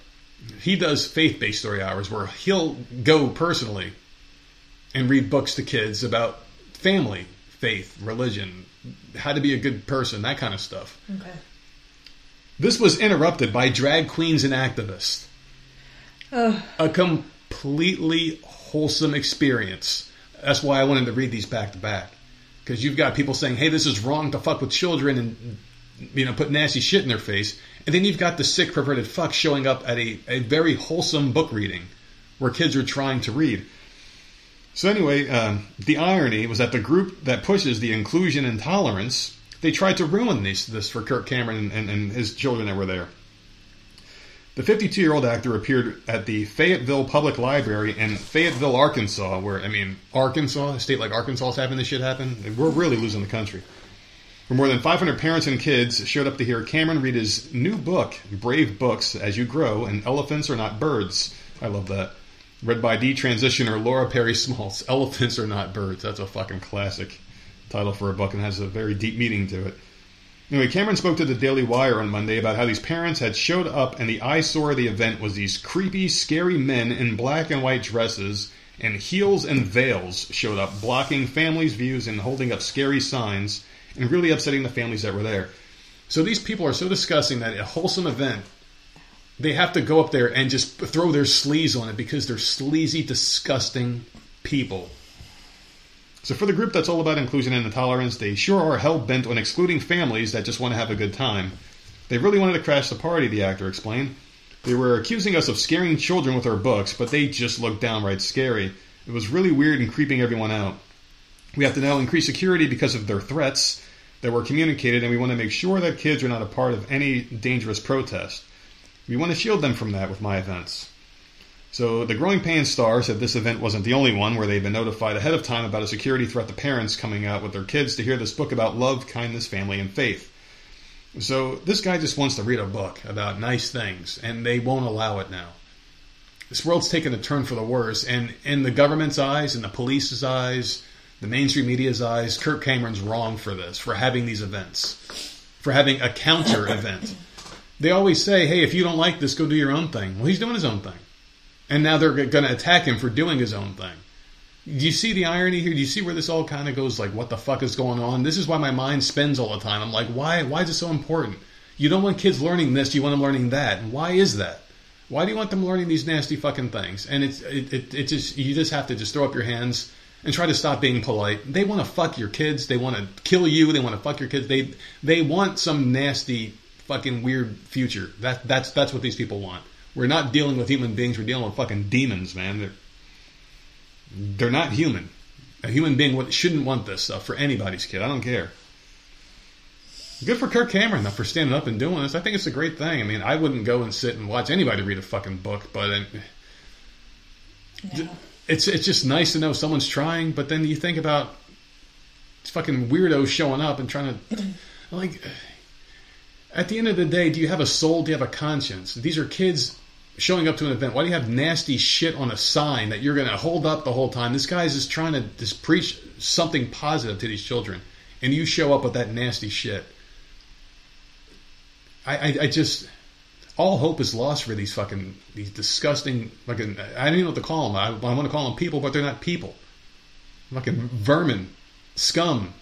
He does faith based story hours where he'll go personally and read books to kids about family, faith, religion, how to be a good person, that kind of stuff. Okay. This was interrupted by drag queens and activists. Uh, A completely wholesome experience. That's why I wanted to read these back to back. Because you've got people saying, hey, this is wrong to fuck with children and, you know, put nasty shit in their face. And then you've got the sick, perverted fuck showing up at a, a very wholesome book reading where kids are trying to read. So anyway, um, the irony was that the group that pushes the inclusion and tolerance, they tried to ruin this, this for Kirk Cameron and, and his children that were there. The 52 year old actor appeared at the Fayetteville Public Library in Fayetteville, Arkansas, where, I mean, Arkansas, a state like Arkansas is having this shit happen. We're really losing the country. Where more than 500 parents and kids showed up to hear Cameron read his new book, Brave Books As You Grow, and Elephants Are Not Birds. I love that. Read by detransitioner Laura Perry Smalls. Elephants Are Not Birds. That's a fucking classic title for a book and has a very deep meaning to it. Anyway, Cameron spoke to the Daily Wire on Monday about how these parents had showed up, and the eyesore of the event was these creepy, scary men in black and white dresses and heels and veils showed up, blocking families' views and holding up scary signs, and really upsetting the families that were there. So these people are so disgusting that a wholesome event, they have to go up there and just throw their sleaze on it because they're sleazy, disgusting people. So for the group that's all about inclusion and intolerance, they sure are hell bent on excluding families that just want to have a good time. They really wanted to crash the party, the actor explained. They were accusing us of scaring children with our books, but they just looked downright scary. It was really weird and creeping everyone out. We have to now increase security because of their threats that were communicated, and we want to make sure that kids are not a part of any dangerous protest. We want to shield them from that with my events. So the Growing Pains star said this event wasn't the only one where they've been notified ahead of time about a security threat to parents coming out with their kids to hear this book about love, kindness, family, and faith. So this guy just wants to read a book about nice things, and they won't allow it now. This world's taken a turn for the worse, and in the government's eyes, in the police's eyes, the mainstream media's eyes, Kirk Cameron's wrong for this, for having these events, for having a counter event. They always say, hey, if you don't like this, go do your own thing. Well, he's doing his own thing. And now they're going to attack him for doing his own thing. Do you see the irony here? Do you see where this all kind of goes? Like, what the fuck is going on? This is why my mind spins all the time. I'm like, why? Why is it so important? You don't want kids learning this. You want them learning that. And why is that? Why do you want them learning these nasty fucking things? And it's it, it, it just you just have to just throw up your hands and try to stop being polite. They want to fuck your kids. They want to kill you. They want to fuck your kids. They they want some nasty fucking weird future. That that's that's what these people want. We're not dealing with human beings. We're dealing with fucking demons, man. They're they're not human. A human being shouldn't want this stuff for anybody's kid. I don't care. Good for Kirk Cameron though for standing up and doing this. I think it's a great thing. I mean, I wouldn't go and sit and watch anybody read a fucking book, but uh, No. It's it's just nice to know someone's trying. But then you think about fucking weirdos showing up and trying to like. At the end of the day, do you have a soul? Do you have a conscience? These are kids showing up to an event. Why do you have nasty shit on a sign that you're going to hold up the whole time? This guy's just trying to just preach something positive to these children, and you show up with that nasty shit. I, I, I just all hope is lost for these fucking these disgusting fucking I don't even know what to call them. I, I want to call them people, but they're not people. Fucking vermin, scum,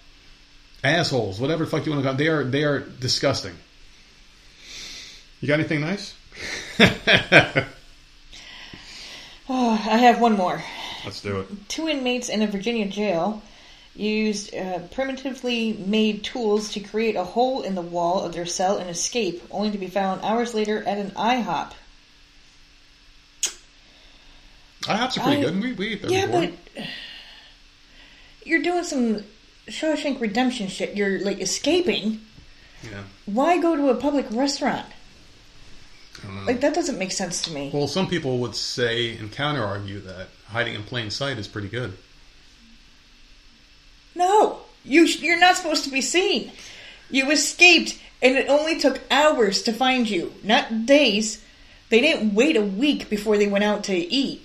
assholes, whatever the fuck you want to call. Them. They are they are disgusting. You got anything nice? Oh, I have one more. Let's do it. Two inmates in a Virginia jail used uh, primitively made tools to create a hole in the wall of their cell and escape, only to be found hours later at an IHOP. IHOP's are pretty I- good. We, we eat there Yeah, before. but you're doing some Shawshank Redemption shit. You're like escaping. yeah. Why go to a public restaurant? I don't know. Like that doesn't make sense to me. Well, some people would say and counter argue that hiding in plain sight is pretty good. No, you, you're not supposed to be seen. You escaped, and it only took hours to find you, not days. They didn't wait a week before they went out to eat.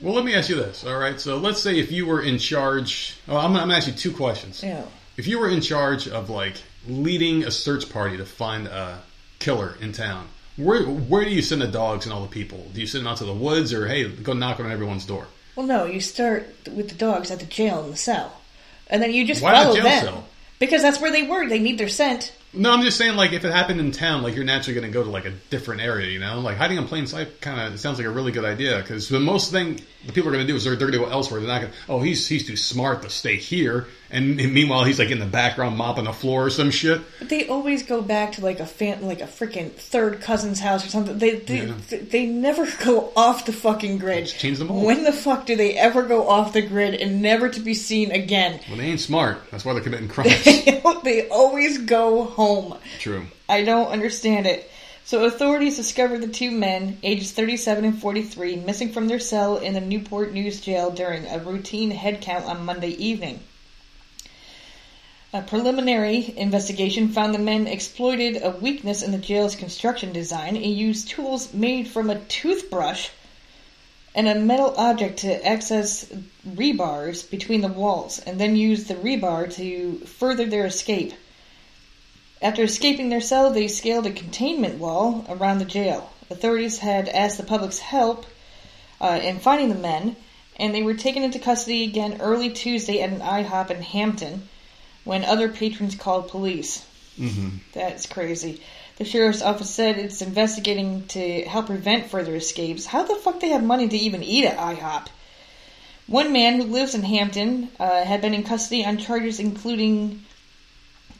Well, let me ask you this. All right. So let's say if you were in charge. Oh, I'm, I'm going to ask you two questions. Know, If you were in charge of like leading a search party to find a killer in town, where where do you send the dogs and all the people? Do you send them out to the woods, or hey, go knock on everyone's door? well, no, you start with the dogs at the jail in the cell, and then you just Why follow them cell? because that's where they were. They need their scent. No, I'm just saying like if it happened in town, like you're naturally going to go to like a different area, you know? Like hiding in plain sight kind of sounds like a really good idea because the most thing the people are going to do is they're, they're going to go elsewhere. They're not going. to, Oh, he's he's too smart to stay here, and, and meanwhile he's like in the background mopping the floor or some shit. But they always go back to like a fan, like a freaking third cousin's house or something. They they, Yeah. they never go off the fucking grid. Just change them all. When the fuck do they ever go off the grid and never to be seen again? Well, they ain't smart. That's why they're committing crimes. they always go home. True. I don't understand it. So authorities discovered the two men, ages 37 and 43, missing from their cell in the Newport News jail during a routine head count on Monday evening. A preliminary investigation found the men exploited a weakness in the jail's construction design and used tools made from a toothbrush and a metal object to access rebars between the walls, and then used the rebar to further their escape. After escaping their cell, they scaled a containment wall around the jail. Authorities had asked the public's help uh, in finding the men, and they were taken into custody again early Tuesday at an IHOP in Hampton when other patrons called police. hmm That's crazy. The sheriff's office said it's investigating to help prevent further escapes. How the fuck they have money to even eat at IHOP? One man who lives in Hampton uh, had been in custody on charges including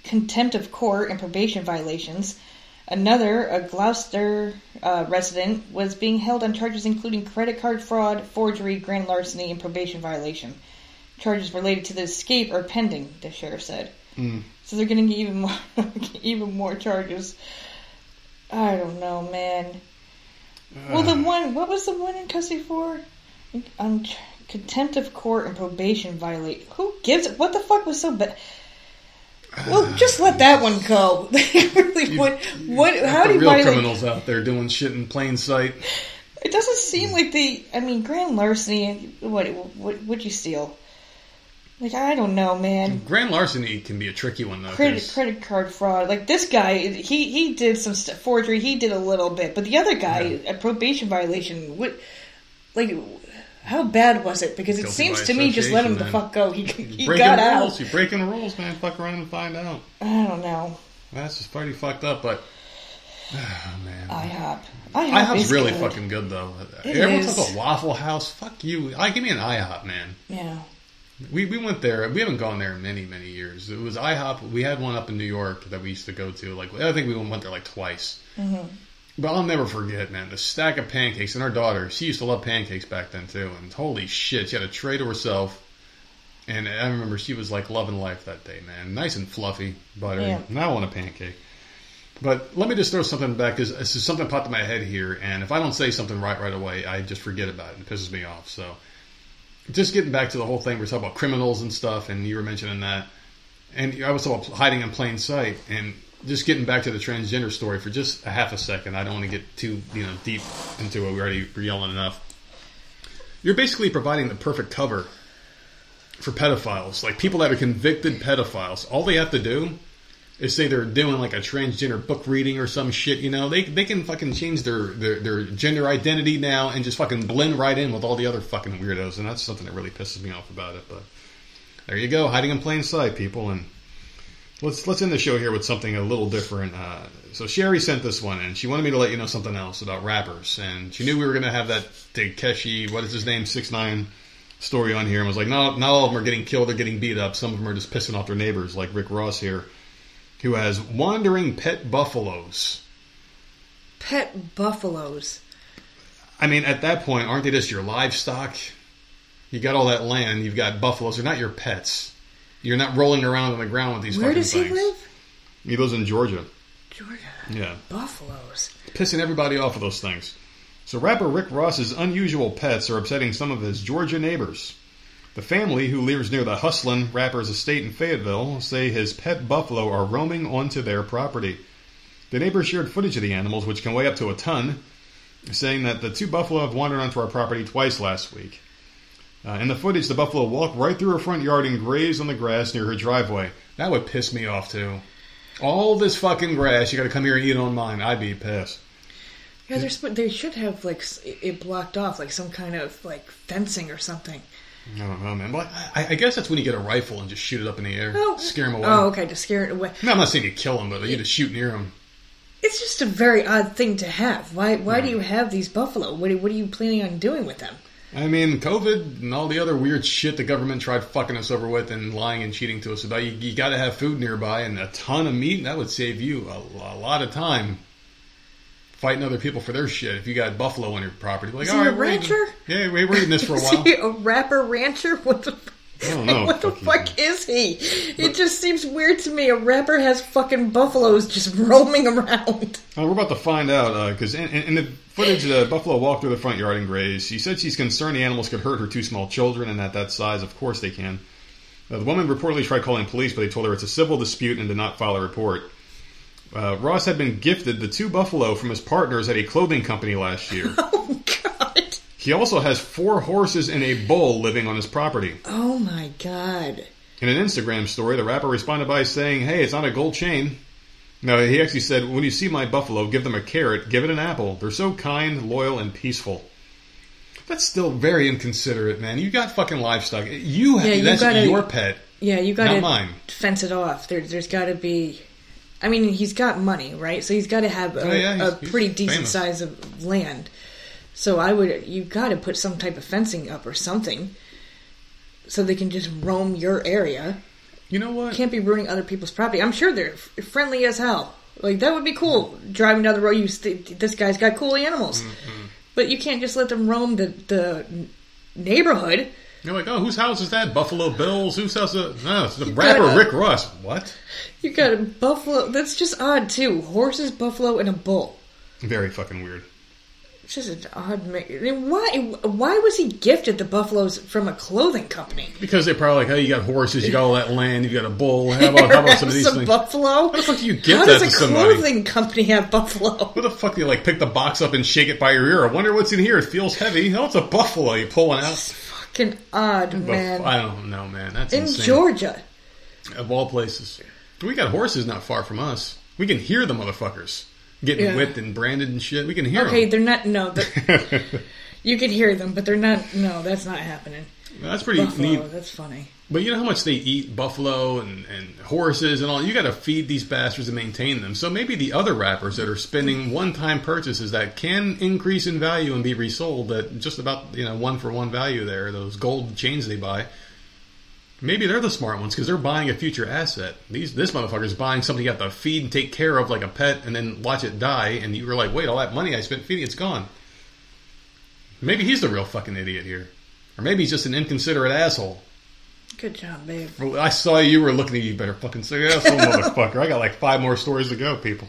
contempt of court and probation violations. Another, a Gloucester uh, resident, was being held on charges including credit card fraud, forgery, grand larceny, and probation violation. Charges related to the escape are pending, the sheriff said. Mm. So they're going to get even more, even more charges. I don't know, man. Well, the one, what was the one in custody for? Um, contempt of court and probation violate. Who gives it? What the fuck was so bad? Well, just let that one go. Really would. What? How the do you real criminals out there doing shit in plain sight? It doesn't seem like they. I mean, grand larceny. What? What? Would you steal? Like I don't know, man. Grand larceny can be a tricky one though. credit credit card fraud. Like this guy, he he did some st- forgery. He did a little bit, but the other guy, Yeah. a probation violation. What? Like, how bad was it? Because it Guilty seems to me just let him the fuck go. He he breaking got rules. out. You're breaking rules, man. Fuck around and find out. I don't know. That's just pretty fucked up. But Oh man. IHOP. IHOP IHOP's is really good. fucking good though. It Everyone's is. talking about Waffle House. Fuck you. I give me an IHOP, man. Yeah. We we went there. We haven't gone there in many many years. It was IHOP. We had one up in New York that we used to go to. Like I think we went there like twice. Mm-hmm. But I'll never forget, man, the stack of pancakes. And our daughter, she used to love pancakes back then too. And holy shit, she had a tray to herself. And I remember she was like loving life that day, man. Nice and fluffy, buttery. Yeah. Now I want a pancake. But let me just throw something back because something popped in my head here, and if I don't say something right right away, I just forget about it. It pisses me off. So, just getting back to the whole thing, we're talking about criminals and stuff, and you were mentioning that, and I was talking about hiding in plain sight, and just getting back to the transgender story for just a half a second. I don't want to get too you know deep into it. We already were yelling enough. You're basically providing the perfect cover for pedophiles, like people that are convicted pedophiles. All they have to do is say they're doing like a transgender book reading or some shit, you know, they they can fucking change their, their their gender identity now and just fucking blend right in with all the other fucking weirdos, and that's something that really pisses me off about it. But there you go, hiding in plain sight, people, and let's let's end the show here with something a little different. Uh, so Sherry sent this one, and she wanted me to let you know something else about rappers, and she knew we were going to have that Takeshi, what is his name, six nine story on here, and was like, no, not all of them are getting killed or getting beat up. Some of them are just pissing off their neighbors, like Rick Ross here who has wandering pet buffaloes. Pet buffaloes. I mean, at that point, aren't they just your livestock? You got all that land, you've got buffaloes. They're not your pets. You're not rolling around on the ground with these Where does he things. live? He lives in Georgia. Georgia. Yeah. Buffaloes. Pissing everybody off with those things. So rapper Rick Ross's unusual pets are upsetting some of his Georgia neighbors. The family, who lives near the Hustlin' rapper's estate in Fayetteville, say his pet buffalo are roaming onto their property. The neighbors shared footage of the animals, which can weigh up to a ton, saying that the two buffalo have wandered onto our property twice last week. Uh, in the footage, the buffalo walked right through her front yard and grazed on the grass near her driveway. That would piss me off too. All this fucking grass, you got to come here and eat on mine. I'd be pissed. Yeah, they're sp- they should have like it blocked off, like some kind of like fencing or something. I don't know, man. But I, I guess that's when you get a rifle and just shoot it up in the air, Oh, scare them away. Oh, okay, to scare it away. No, I'm not saying you kill them, but you just shoot near them. It's just a very odd thing to have. Why? Why do you have these buffalo? What? What are you planning on doing with them? I mean, COVID and all the other weird shit the government tried fucking us over with and lying and cheating to us about. You, you got to have food nearby and a ton of meat. That would save you a, a lot of time fighting other people for their shit. If you got buffalo on your property, like, Is all a right, eating- rancher? yeah, we we're eating this for a Is while. a rapper rancher? What the? Don't know. What the Fuck is he? It just seems weird to me. A rapper has fucking buffaloes just roaming around. Uh, we're about to find out because in, in, in the footage, the buffalo walked through the front yard and grazed. She said she's concerned the animals could hurt her two small children, and at that size, of course they can. Uh, the woman reportedly tried calling police, but they told her it's a civil dispute and did not file a report. Uh, Ross had been gifted the two buffalo from his partners at a clothing company last year. Oh god. He also has four horses and a bull living on his property. Oh my god. In an Instagram story, the rapper responded by saying, Hey, it's on a gold chain. No, he actually said, When you see my buffalo, give them a carrot, give it an apple. They're so kind, loyal, and peaceful. That's still very inconsiderate, man. You got fucking livestock. You, Yeah, you that's gotta- your pet. Yeah, you got to mine. fence it off. There, there's got to be. I mean, he's got money, right? So he's got to have a, Oh, yeah, a pretty decent famous. size of land. So I would, you got to put some type of fencing up or something, so they can just roam your area. You know what? Can't be ruining other people's property. I'm sure they're f- friendly as hell. Like that would be cool. Driving down the road, you st- this guy's got cool animals, Mm-hmm. but you can't just let them roam the the neighborhood. You're like, oh, whose house is that? Buffalo Bills? Whose house is that? No, it's the rapper gotta- Rick Ross. What? You got a buffalo. That's just odd too. Horses, buffalo, and a bull. Very fucking weird. It's just an odd mean, Why? Why was he gifted the buffaloes from a clothing company? Because they're probably like, hey, you got horses, you got all that land, you got a bull. How about, how about some of these Some things? buffalo. How the fuck do you give How that does a to somebody? clothing company have buffalo? What the fuck do you like pick the box up and shake it by your ear? I wonder what's in here. It feels heavy. Oh, it's a buffalo you pulling out. Fucking odd, Buff- man. I don't know, man. That's In insane. Georgia. Of all places. We got horses not far from us. We can hear the motherfuckers getting Yeah. whipped and branded and shit. We can hear them Okay, them. they're not. No, You can hear them, but they're not. No, that's not happening. That's pretty Buffalo, neat. that's funny. But you know how much they eat buffalo and, and horses and all. You got to feed these bastards and maintain them. So maybe the other rappers that are spending one-time purchases that can increase in value and be resold at just about you know one for one value there. Those gold chains they buy. Maybe they're the smart ones because they're buying a future asset. These this motherfucker's buying something you have to feed and take care of like a pet, and then watch it die. And you were like, wait, all that money I spent feeding, it's gone. Maybe he's the real fucking idiot here, or maybe he's just an inconsiderate asshole. Good job, babe. Well, I saw you were looking at you. Better fucking say yes, motherfucker. I got like five more stories to go, people.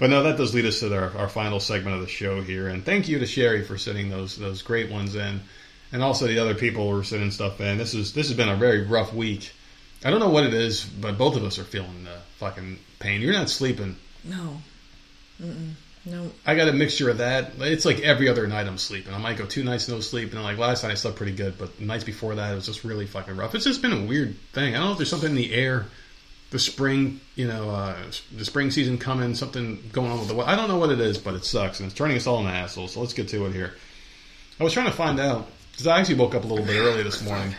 But no, that does lead us to our, our final segment of the show here, and thank you to Sherry for sending those those great ones in, and also the other people were sending stuff in. This is this has been a very rough week. I don't know what it is, but both of us are feeling the fucking pain. You're not sleeping. No. Mm-mm. No. I got a mixture of that. It's like every other night I'm sleeping. I might go two nights no sleep, and like last night I slept pretty good, but the nights before that it was just really fucking rough. It's just been a weird thing. I don't know if there's something in the air, the spring, you know, uh, the spring season coming, something going on with the. weather. I don't know what it is, but it sucks, and it's turning us all into assholes. So let's get to it here. I was trying to find out because I actually woke up a little bit early this morning,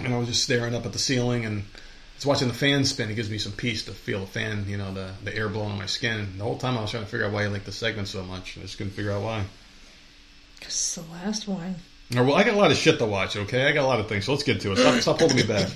and I was just staring up at the ceiling and. I was watching the fan spin. It gives me some peace to feel the fan, you know, the, the air blowing on my skin. The whole time I was trying to figure out why I like the segment so much. I just couldn't figure out why. Because it's the last one. Or, well, I got a lot of shit to watch, okay? I got a lot of things, so let's get to it. Stop, stop holding me back.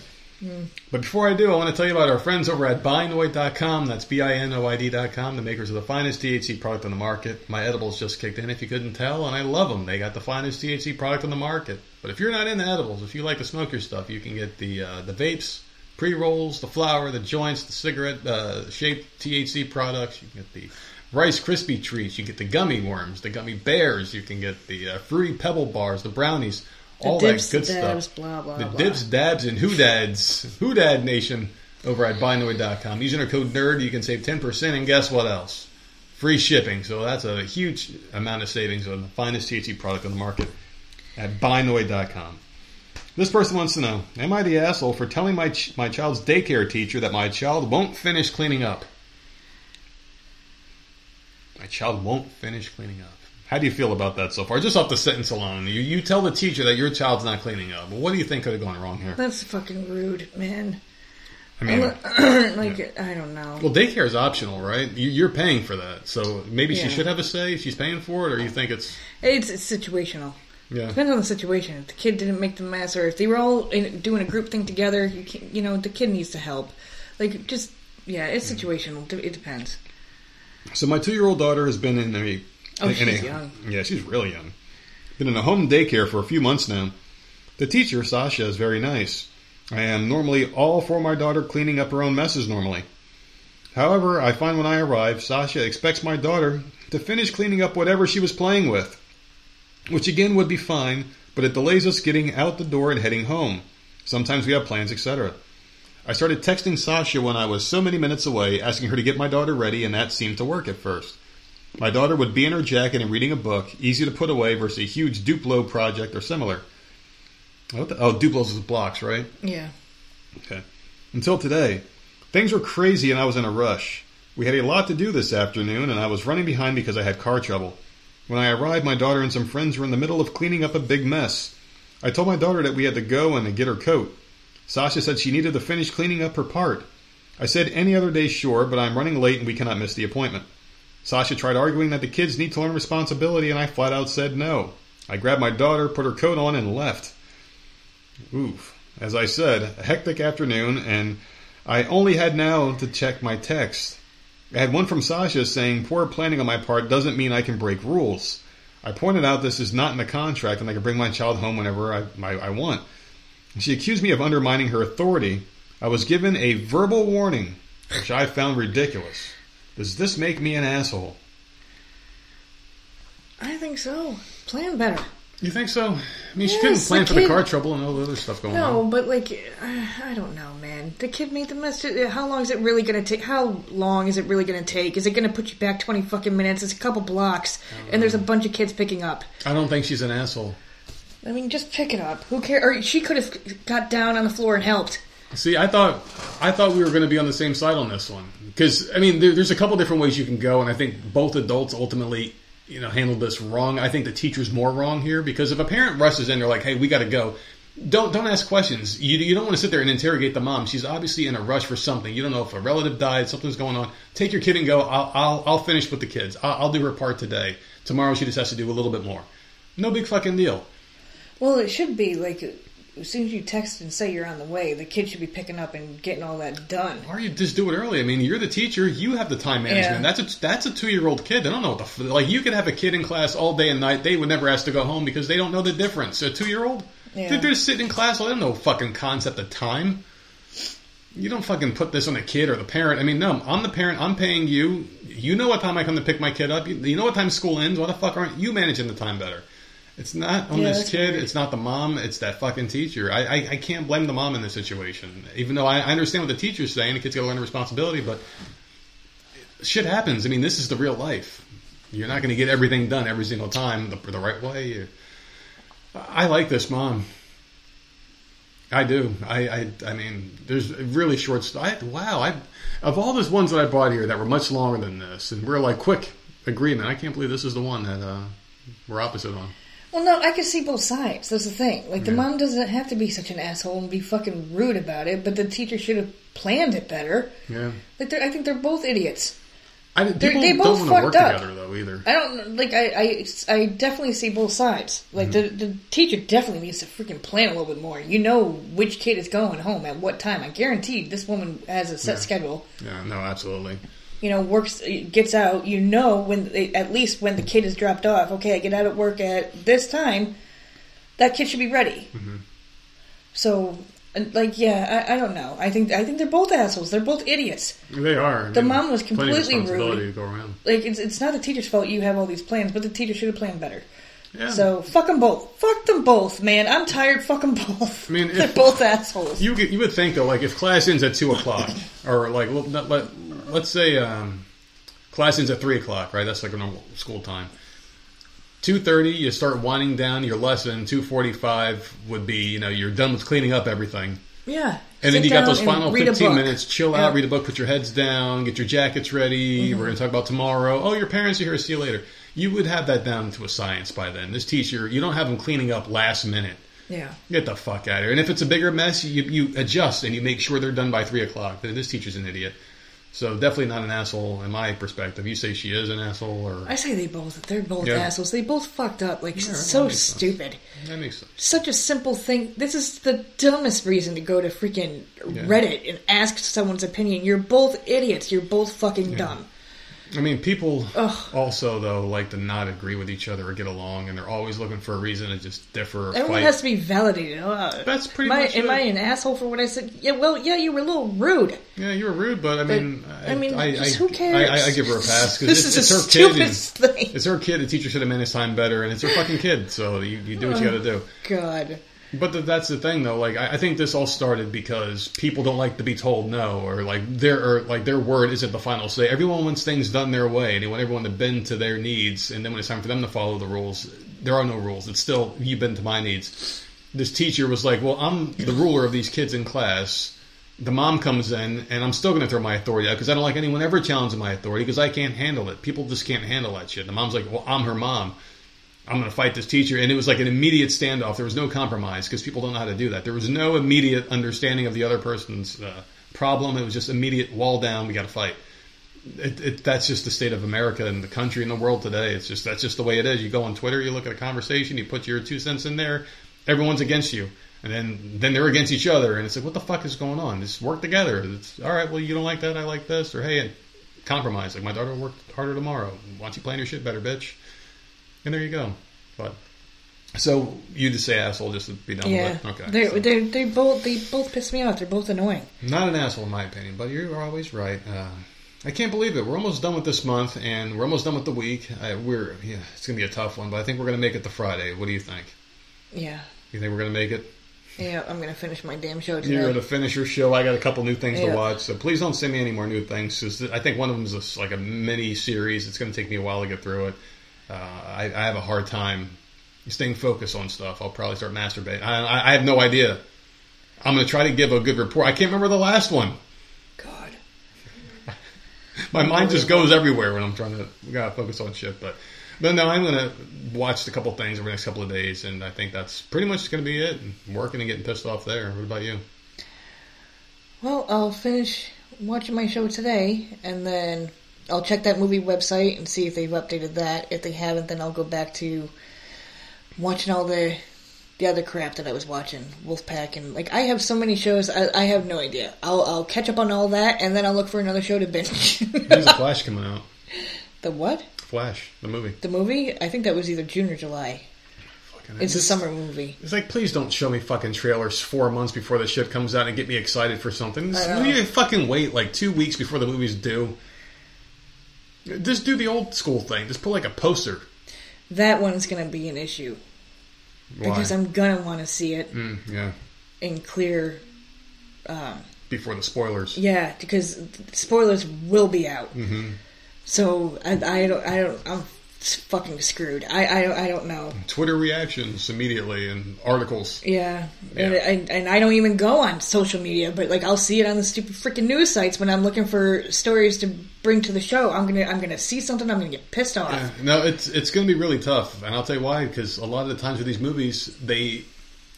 But before I do, I want to tell you about our friends over at binoid.com. That's B-I-N-O-I-D.com, the makers of the finest THC product on the market. My edibles just kicked in, if you couldn't tell, and I love them. They got the finest THC product on the market. But if you're not into edibles, if you like to smoke your stuff, you can get the uh, the vapes, pre-rolls, the flower, the joints, the cigarette uh, shaped THC products. You can get the Rice Krispie treats. You can get the gummy worms, the gummy bears. You can get the uh, fruity pebble bars, the brownies, all dips, that good dabs, stuff. blah, blah, the blah. dips, dabs, and hoodads, hoodad nation over at binoid.com. Using our code NERD, you can save 10%, and guess what else? Free shipping. So that's a huge amount of savings on the finest THC product on the market at binoid.com. This person wants to know: Am I the asshole for telling my ch- my child's daycare teacher that my child won't finish cleaning up? My child won't finish cleaning up. How do you feel about that so far? Just off the sentence alone, you you tell the teacher that your child's not cleaning up. What do you think could have gone wrong here? That's fucking rude, man. I mean, like, I don't know. well, daycare is optional, right? You, you're paying for that, so maybe she should have a say. if She's paying for it, or you think it's It's, it's situational. yeah. Depends on the situation. If the kid didn't make the mess, or if they were all in, doing a group thing together, you can, you know, the kid needs to help. Like, just yeah, it's situational. It depends. So my two-year-old daughter has been in a Oh, she's a, young. Yeah, she's really young. Been in a home daycare for a few months now. The teacher, Sasha, is very nice. I am normally all for my daughter cleaning up her own messes normally. However, I find when I arrive, Sasha expects my daughter to finish cleaning up whatever she was playing with, which again would be fine, but it delays us getting out the door and heading home. Sometimes we have plans, etc. I started texting Sasha when I was so many minutes away, asking her to get my daughter ready, and that seemed to work at first. My daughter would be in her jacket and reading a book, easy to put away versus a huge Duplo project or similar. What the, oh, Duplo's is blocks, right? Yeah. Okay. Until today, things were crazy and I was in a rush. We had a lot to do this afternoon and I was running behind because I had car trouble. When I arrived, my daughter and some friends were in the middle of cleaning up a big mess. I told my daughter that we had to go and get her coat. Sasha said she needed to finish cleaning up her part. I said any other day, sure, but I'm running late and we cannot miss the appointment. Sasha tried arguing that the kids need to learn responsibility, and I flat out said no. I grabbed my daughter, put her coat on, and left. Oof. As I said, a hectic afternoon, and I only had now to check my text. I had one from Sasha saying poor planning on my part doesn't mean I can break rules. I pointed out this is not in the contract and I can bring my child home whenever I, I, I want. She accused me of undermining her authority. I was given a verbal warning, which I found ridiculous. Does this make me an asshole? I think so. Plan better. You think so? I mean, she couldn't plan the for the car trouble and all the other stuff going No, on. No, but like, uh, I don't know, man. The kid made the mess. How long is it really going to take? How long is it really going to take? Is it going to put you back twenty fucking minutes? It's a couple blocks, and there's a bunch of kids picking up. I don't think she's an asshole. I mean, just pick it up. Who cares? Or she could have got down on the floor and helped. See, I thought I thought we were going to be on the same side on this one because I mean, there, there's a couple different ways you can go, and I think both adults ultimately you know, handled this wrong. I think the teacher's more wrong here because if a parent rushes in, they're like, "Hey, we got to go." Don't don't ask questions. You, you don't want to sit there and interrogate the mom. She's obviously in a rush for something. You don't know if a relative died, something's going on. Take your kid and go. I'll I'll, I'll finish with the kids. I'll, I'll do her part today. Tomorrow she just has to do a little bit more. No big fucking deal. Well, it should be like as soon as you text and say you're on the way, the kid should be picking up and getting all that done. Or you just do it early. I mean, you're the teacher. You have the time management. Yeah. That's a that's a two year old kid. They don't know what the f- like. You could have a kid in class all day and night. They would never ask to go home because they don't know the difference. A two year old, Yeah. they're just sitting in class. Well, they don't know fucking concept of time. You don't fucking put this on the kid or the parent. I mean, no, I'm the parent. I'm paying you. You know what time I come to pick my kid up. You, you know what time school ends. Why the fuck aren't you managing the time better? It's not on Yeah, this kid. It's not the mom. It's that fucking teacher. I, I, I can't blame the mom in this situation. Even though I, I understand what the teacher's saying, the kid's got to learn the responsibility, but shit happens. I mean, this is the real life. You're not going to get everything done every single time the, the right way. I like this mom. I do. I, I, I mean, there's really short. st- I, wow. I, of all those ones that I bought here that were much longer than this, and we're like quick agreement. I can't believe this is the one that uh, we're opposite on. Well, no, I can see both sides. That's the thing. Like the Yeah. mom doesn't have to be such an asshole and be fucking rude about it, but the teacher should have planned it better. Yeah. Like they're, I think they're both idiots. I, people they both don't want to work fucked up. together though either. I don't like. I I, I definitely see both sides. Like Mm-hmm. the the teacher definitely needs to freaking plan a little bit more. You know which kid is going home at what time. I guarantee this woman has a set Yeah. schedule. Yeah, no, absolutely. You know, works gets out. You know when they, at least when the kid is dropped off. Okay, I get out of work at this time. That kid should be ready. Mm-hmm. So, like, yeah, I, I don't know. I think I think they're both assholes. They're both idiots. They are. The mom was completely rude. to go around. Like, it's it's not the teacher's fault you have all these plans, but the teacher should have planned better. Yeah. So fuck them both. Fuck them both, man. I'm tired. Fuck them both. I mean, they're both assholes. You you would think though, like if class ends at two o'clock, or like let, let, let's say um, class ends at three o'clock, right? That's like a normal school time. Two thirty, you start winding down your lesson. Two forty-five would be, you know, you're done with cleaning up everything, yeah. and then you got those final fifteen minutes. Chill Yeah. Mm-hmm. out, read a book, put your heads down, get your jackets ready. We're going to talk about tomorrow. Oh, your parents are here. See you later. You would have that down to a science by then. This teacher, you don't have them cleaning up last minute. Yeah. Get the fuck out of here. And if it's a bigger mess, you, you adjust and you make sure they're done by 3 o'clock. Then this teacher's an idiot. So definitely not an asshole in my perspective. You say she is an asshole or... I say they both. They're both Yeah. assholes. They both fucked up. Like that so makes sense. stupid. That makes sense. Such a simple thing. This is the dumbest reason to go to freaking Yeah. Reddit and ask someone's opinion. You're both idiots. You're both fucking dumb. I mean, people Ugh. also, though, like to not agree with each other or get along, and they're always looking for a reason to just differ Everyone fight. has to be validated. Uh, That's pretty am I, Am. I an asshole for what I said? Yeah, well, yeah, you were a little rude. Yeah, you were rude, but I mean... I mean, I, just I, who cares? I, I, I give her a pass because This it's, is it's her kid. thing. It's her kid. The teacher should have managed time better, and it's her fucking kid. So you, you do what you got to do. God. But th that's the thing, though. Like, I, I think this all started because people don't like to be told no, or like their or like their word isn't the final say. Everyone wants things done their way, and they want everyone to bend to their needs. And then when it's time for them to follow the rules, there are no rules. It's still you bend to my needs. This teacher was like, "Well, I'm the ruler of these kids in class." The mom comes in, and I'm still going to throw my authority out because I don't like anyone ever challenging my authority because I can't handle it. People just can't handle that shit. The mom's like, "Well, I'm her mom." I'm going to fight this teacher. And it was like an immediate standoff. There was no compromise because people don't know how to do that. There was no immediate understanding of the other person's uh, problem. It was just immediate wall down. We got to fight. It, it, that's just the state of America and the country and the world today. It's just that's just the way it is. You go on Twitter, you look at a conversation, you put your two cents in there. Everyone's against you, and then then they're against each other. And it's like, what the fuck is going on? Just work together. It's all right. Well, you don't like that. I like this. Or hey, and compromise. Like my daughter worked harder tomorrow. Why don't you plan your shit better, bitch? And there you go. But so you just say asshole just to be done Yeah. with it. Okay. They're, so- they they both they both piss me off. They're both annoying. not an asshole in my opinion, but you're always right. Uh, I can't believe it. We're almost done with this month, and we're almost done with the week. I, we're yeah, it's gonna be a tough one, but I think we're gonna make it to Friday. What do you think? Yeah. You think we're gonna make it? Yeah, I'm gonna finish my damn show today. You're gonna finish your show. I got a couple new things to watch, so please don't send me any more new things. 'cause I think one of them is like a mini series. It's gonna take me a while to get through it. Uh, I, I have a hard time staying focused on stuff. I'll probably start masturbating. I, I, I have no idea. I'm gonna try to give a good report. I can't remember the last one. God. My mind just goes everywhere when I'm trying to gotta focus on shit. But But no, I'm gonna watch a couple things over the next couple of days, and I think that's pretty much gonna be it. Working and getting pissed off there. What about you? Well, I'll finish watching my show today, and then I'll check that movie website and see if they've updated that. If they haven't, then I'll go back to watching all the the other crap that I was watching, Wolfpack, and like I have so many shows, I, I have no idea. I'll I'll catch up on all that, and then I'll look for another show to binge. When's the Flash coming out? the what? Flash, the movie. The movie? I think that was either June or July. Fucking- It's a summer movie. It's like, please don't show me fucking trailers four months before the shit comes out and get me excited for something. Just, you fucking wait like two weeks before the movie's due. Just do the old school thing. Just put like a poster. That one's gonna be an issue Why? because I'm gonna want to see it Mm, yeah. in clear. Um, Before the spoilers. yeah, because spoilers will be out. hmm So I, I don't, I don't, I'm fucking screwed. I, I, don't, I don't know. Twitter reactions immediately and articles. Yeah, Yeah. And, and and I don't even go on social media, but like I'll see it on the stupid freaking news sites when I'm looking for stories to bring to the show. I'm gonna, I'm gonna see something. I'm gonna get pissed off. Yeah. No, it's it's going to be really tough, and I'll tell you why. Because a lot of the times with these movies, they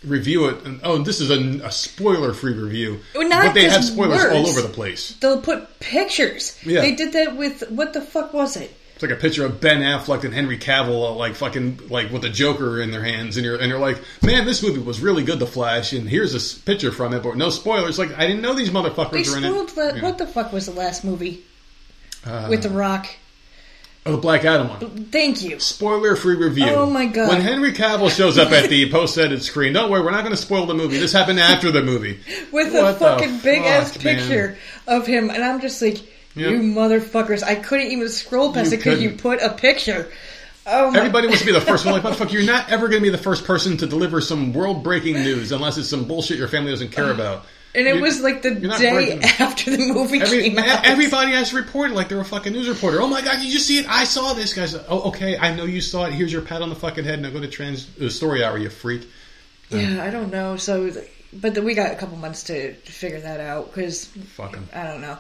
review it, and oh, this is a, a spoiler-free review, Well, not but they have spoilers all over the place. They'll put pictures. Yeah. They did that with what the fuck was it? It's like a picture of Ben Affleck and Henry Cavill, uh, like fucking like with a Joker in their hands, and you're and you're like, man, this movie was really good, The Flash, and here's a picture from it, but no spoilers. Like I didn't know these motherfuckers They are in it. the Yeah. what the fuck was the last movie Uh, with the Rock? oh, the Black Adam one. Thank you. Spoiler free review. Oh, my God. When Henry Cavill shows up at the post edit screen, don't worry, we're not going to spoil the movie. This happened after the movie. with What a fucking big ass fuck, man? picture of him, and I'm just like, Yep. you motherfuckers! I couldn't even scroll past You it because you put a picture. Oh! Everybody wants to be the first one. Like, motherfucker, you're not ever going to be the first person to deliver some world breaking news unless it's some bullshit your family doesn't care about. and it You- was like the day breaking- after the movie Every, came out. everybody has to report it like they're a fucking news reporter. Oh my god, did you see it? I saw this, guys. Oh, okay, I know you saw it. Here's your pat on the fucking head. Now go to trans uh, story hour, you freak. yeah, I don't know. So, but the, we got a couple months to, to figure that out because Fucking. I don't know.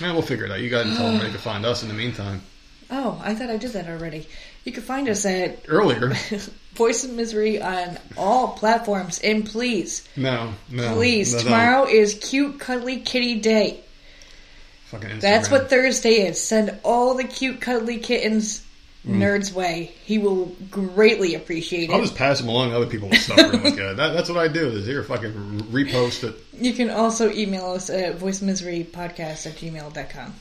Yeah, we'll figure it out. You guys tell them where they can find us in the meantime. Oh, I thought I did that already. You can find us at Earlier, Voice of Misery on all platforms, and please, no, no, please, no, no. tomorrow is Cute Cuddly Kitty Day. Fucking Instagram. That's what Thursday is. Send all the cute cuddly kittens Mm-hmm. Nerd's way. He will greatly appreciate it. I'll just pass them along to other people with stuff. Really good. Uh, that, that's what I do. Is here fucking repost it. You can also email us at voicemiserypodcast at gmail.com.